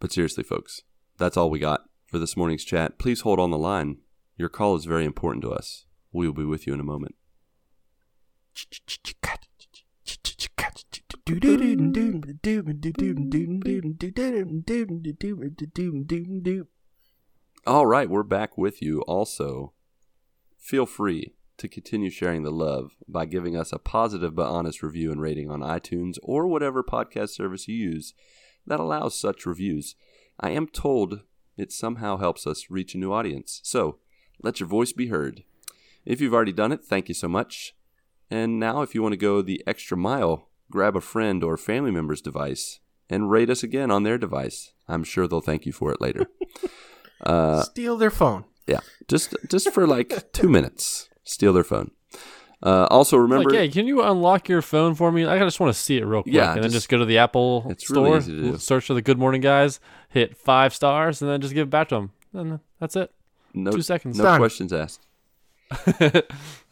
but seriously, folks, that's all we got for this morning's chat. Please hold on the line. Your call is very important to us. We will be with you in a moment. All right, we're back with you. Also, feel free to continue sharing the love by giving us a positive but honest review and rating on iTunes or whatever podcast service you use that allows such reviews. I am told it somehow helps us reach a new audience. So, let your voice be heard. If you've already done it, thank you so much. And now, if you want to go the extra mile, grab a friend or family member's device and rate us again on their device. I'm sure they'll thank you for it later. uh, *laughs* Steal their phone. yeah, just just for like *laughs* two minutes, steal their phone. Uh, also, remember, like, hey, can you unlock your phone for me? I just want to see it real quick, Yeah, and then just- just go to the Apple It's really store, easy to do. search for the Good Morning Guys, hit five stars, and then just give it back to them. And that's it. no, Two seconds. no Done. questions asked. *laughs*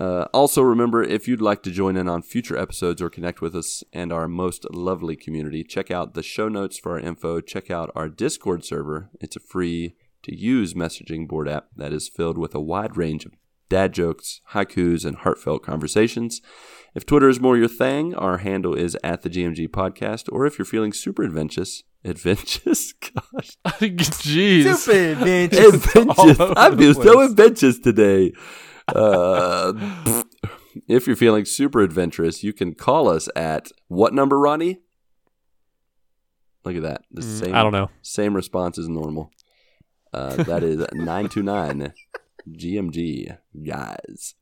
Uh, also, remember if you'd like to join in on future episodes or connect with us and our most lovely community, check out the show notes for our info. Check out our Discord server. It's a free to use messaging board app that is filled with a wide range of dad jokes, haikus, and heartfelt conversations. If Twitter is more your thing, our handle is at the GMG Podcast. Or if you're feeling super adventurous, adventurous, *laughs* gosh, *laughs* Jeez. Stupid bitch. adventurous. I feel so adventurous today. Uh, *laughs* if you're feeling super adventurous, you can call us at what number, Ronnie? Look at that. The same. Mm, I don't know. Same response as normal. Uh, *laughs* that is nine two nine GMG guys.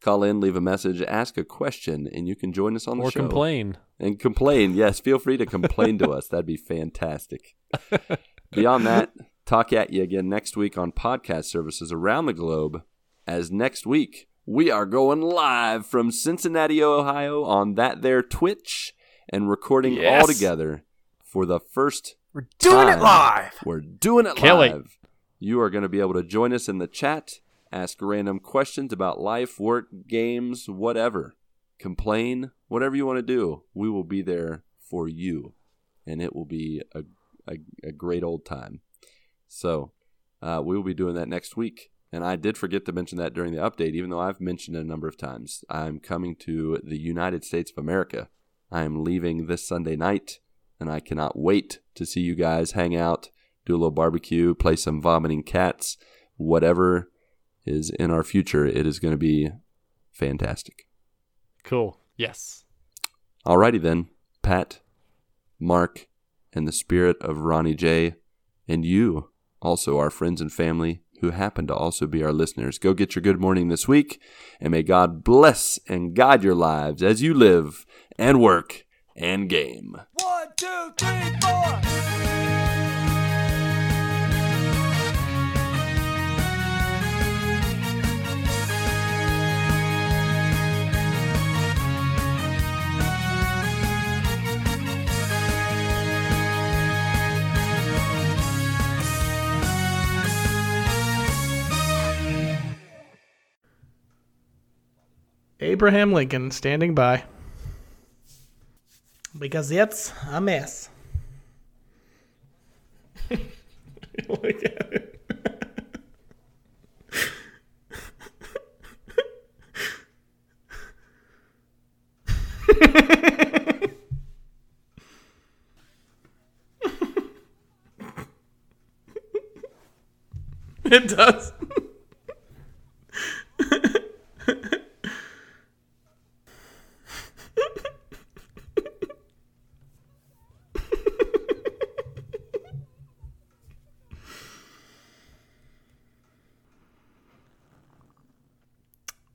Call in, leave a message, ask a question, and you can join us on the Or show Or complain. and complain. Yes, feel free to complain to us. That'd be fantastic. *laughs* Beyond that, talk at you again next week on podcast services around the globe. As next week, we are going live from Cincinnati, Ohio on that there Twitch and recording Yes. all together for the first We're doing time. it live. We're doing it Can't wait. live. You are going to be able to join us in the chat, ask random questions about life, work, games, whatever. Complain, whatever you want to do. We will be there for you, and it will be a, a, a great old time. So, uh, we will be doing that next week. And I did forget to mention that during the update, even though I've mentioned it a number of times. I'm coming to the United States of America. I am leaving this Sunday night, and I cannot wait to see you guys hang out, do a little barbecue, play some vomiting cats, whatever is in our future. It is going to be fantastic. Cool. Yes. Alrighty then, Pat, Marc, and the spirit of Ronnie J, and you, also our friends and family who happen to also be our listeners. Go get your good morning this week, and may God bless and guide your lives as you live and work and game. One, two, three, four. Abraham Lincoln standing by. Because it's a mess. Look at it. it does.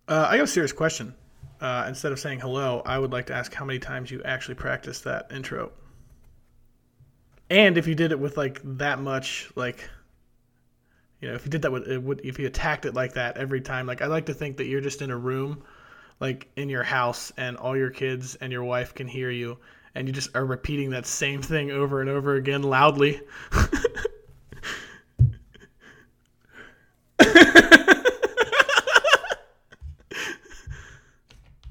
Uh, I have a serious question. Uh, instead of saying hello, I would like to ask how many times you actually practiced that intro, and if you did it with like that much like You know, if you did that with it would if you attacked it like that every time, like I like to think that you're just in a room, like in your house, and all your kids and your wife can hear you, and you just are repeating that same thing over and over again loudly. *laughs*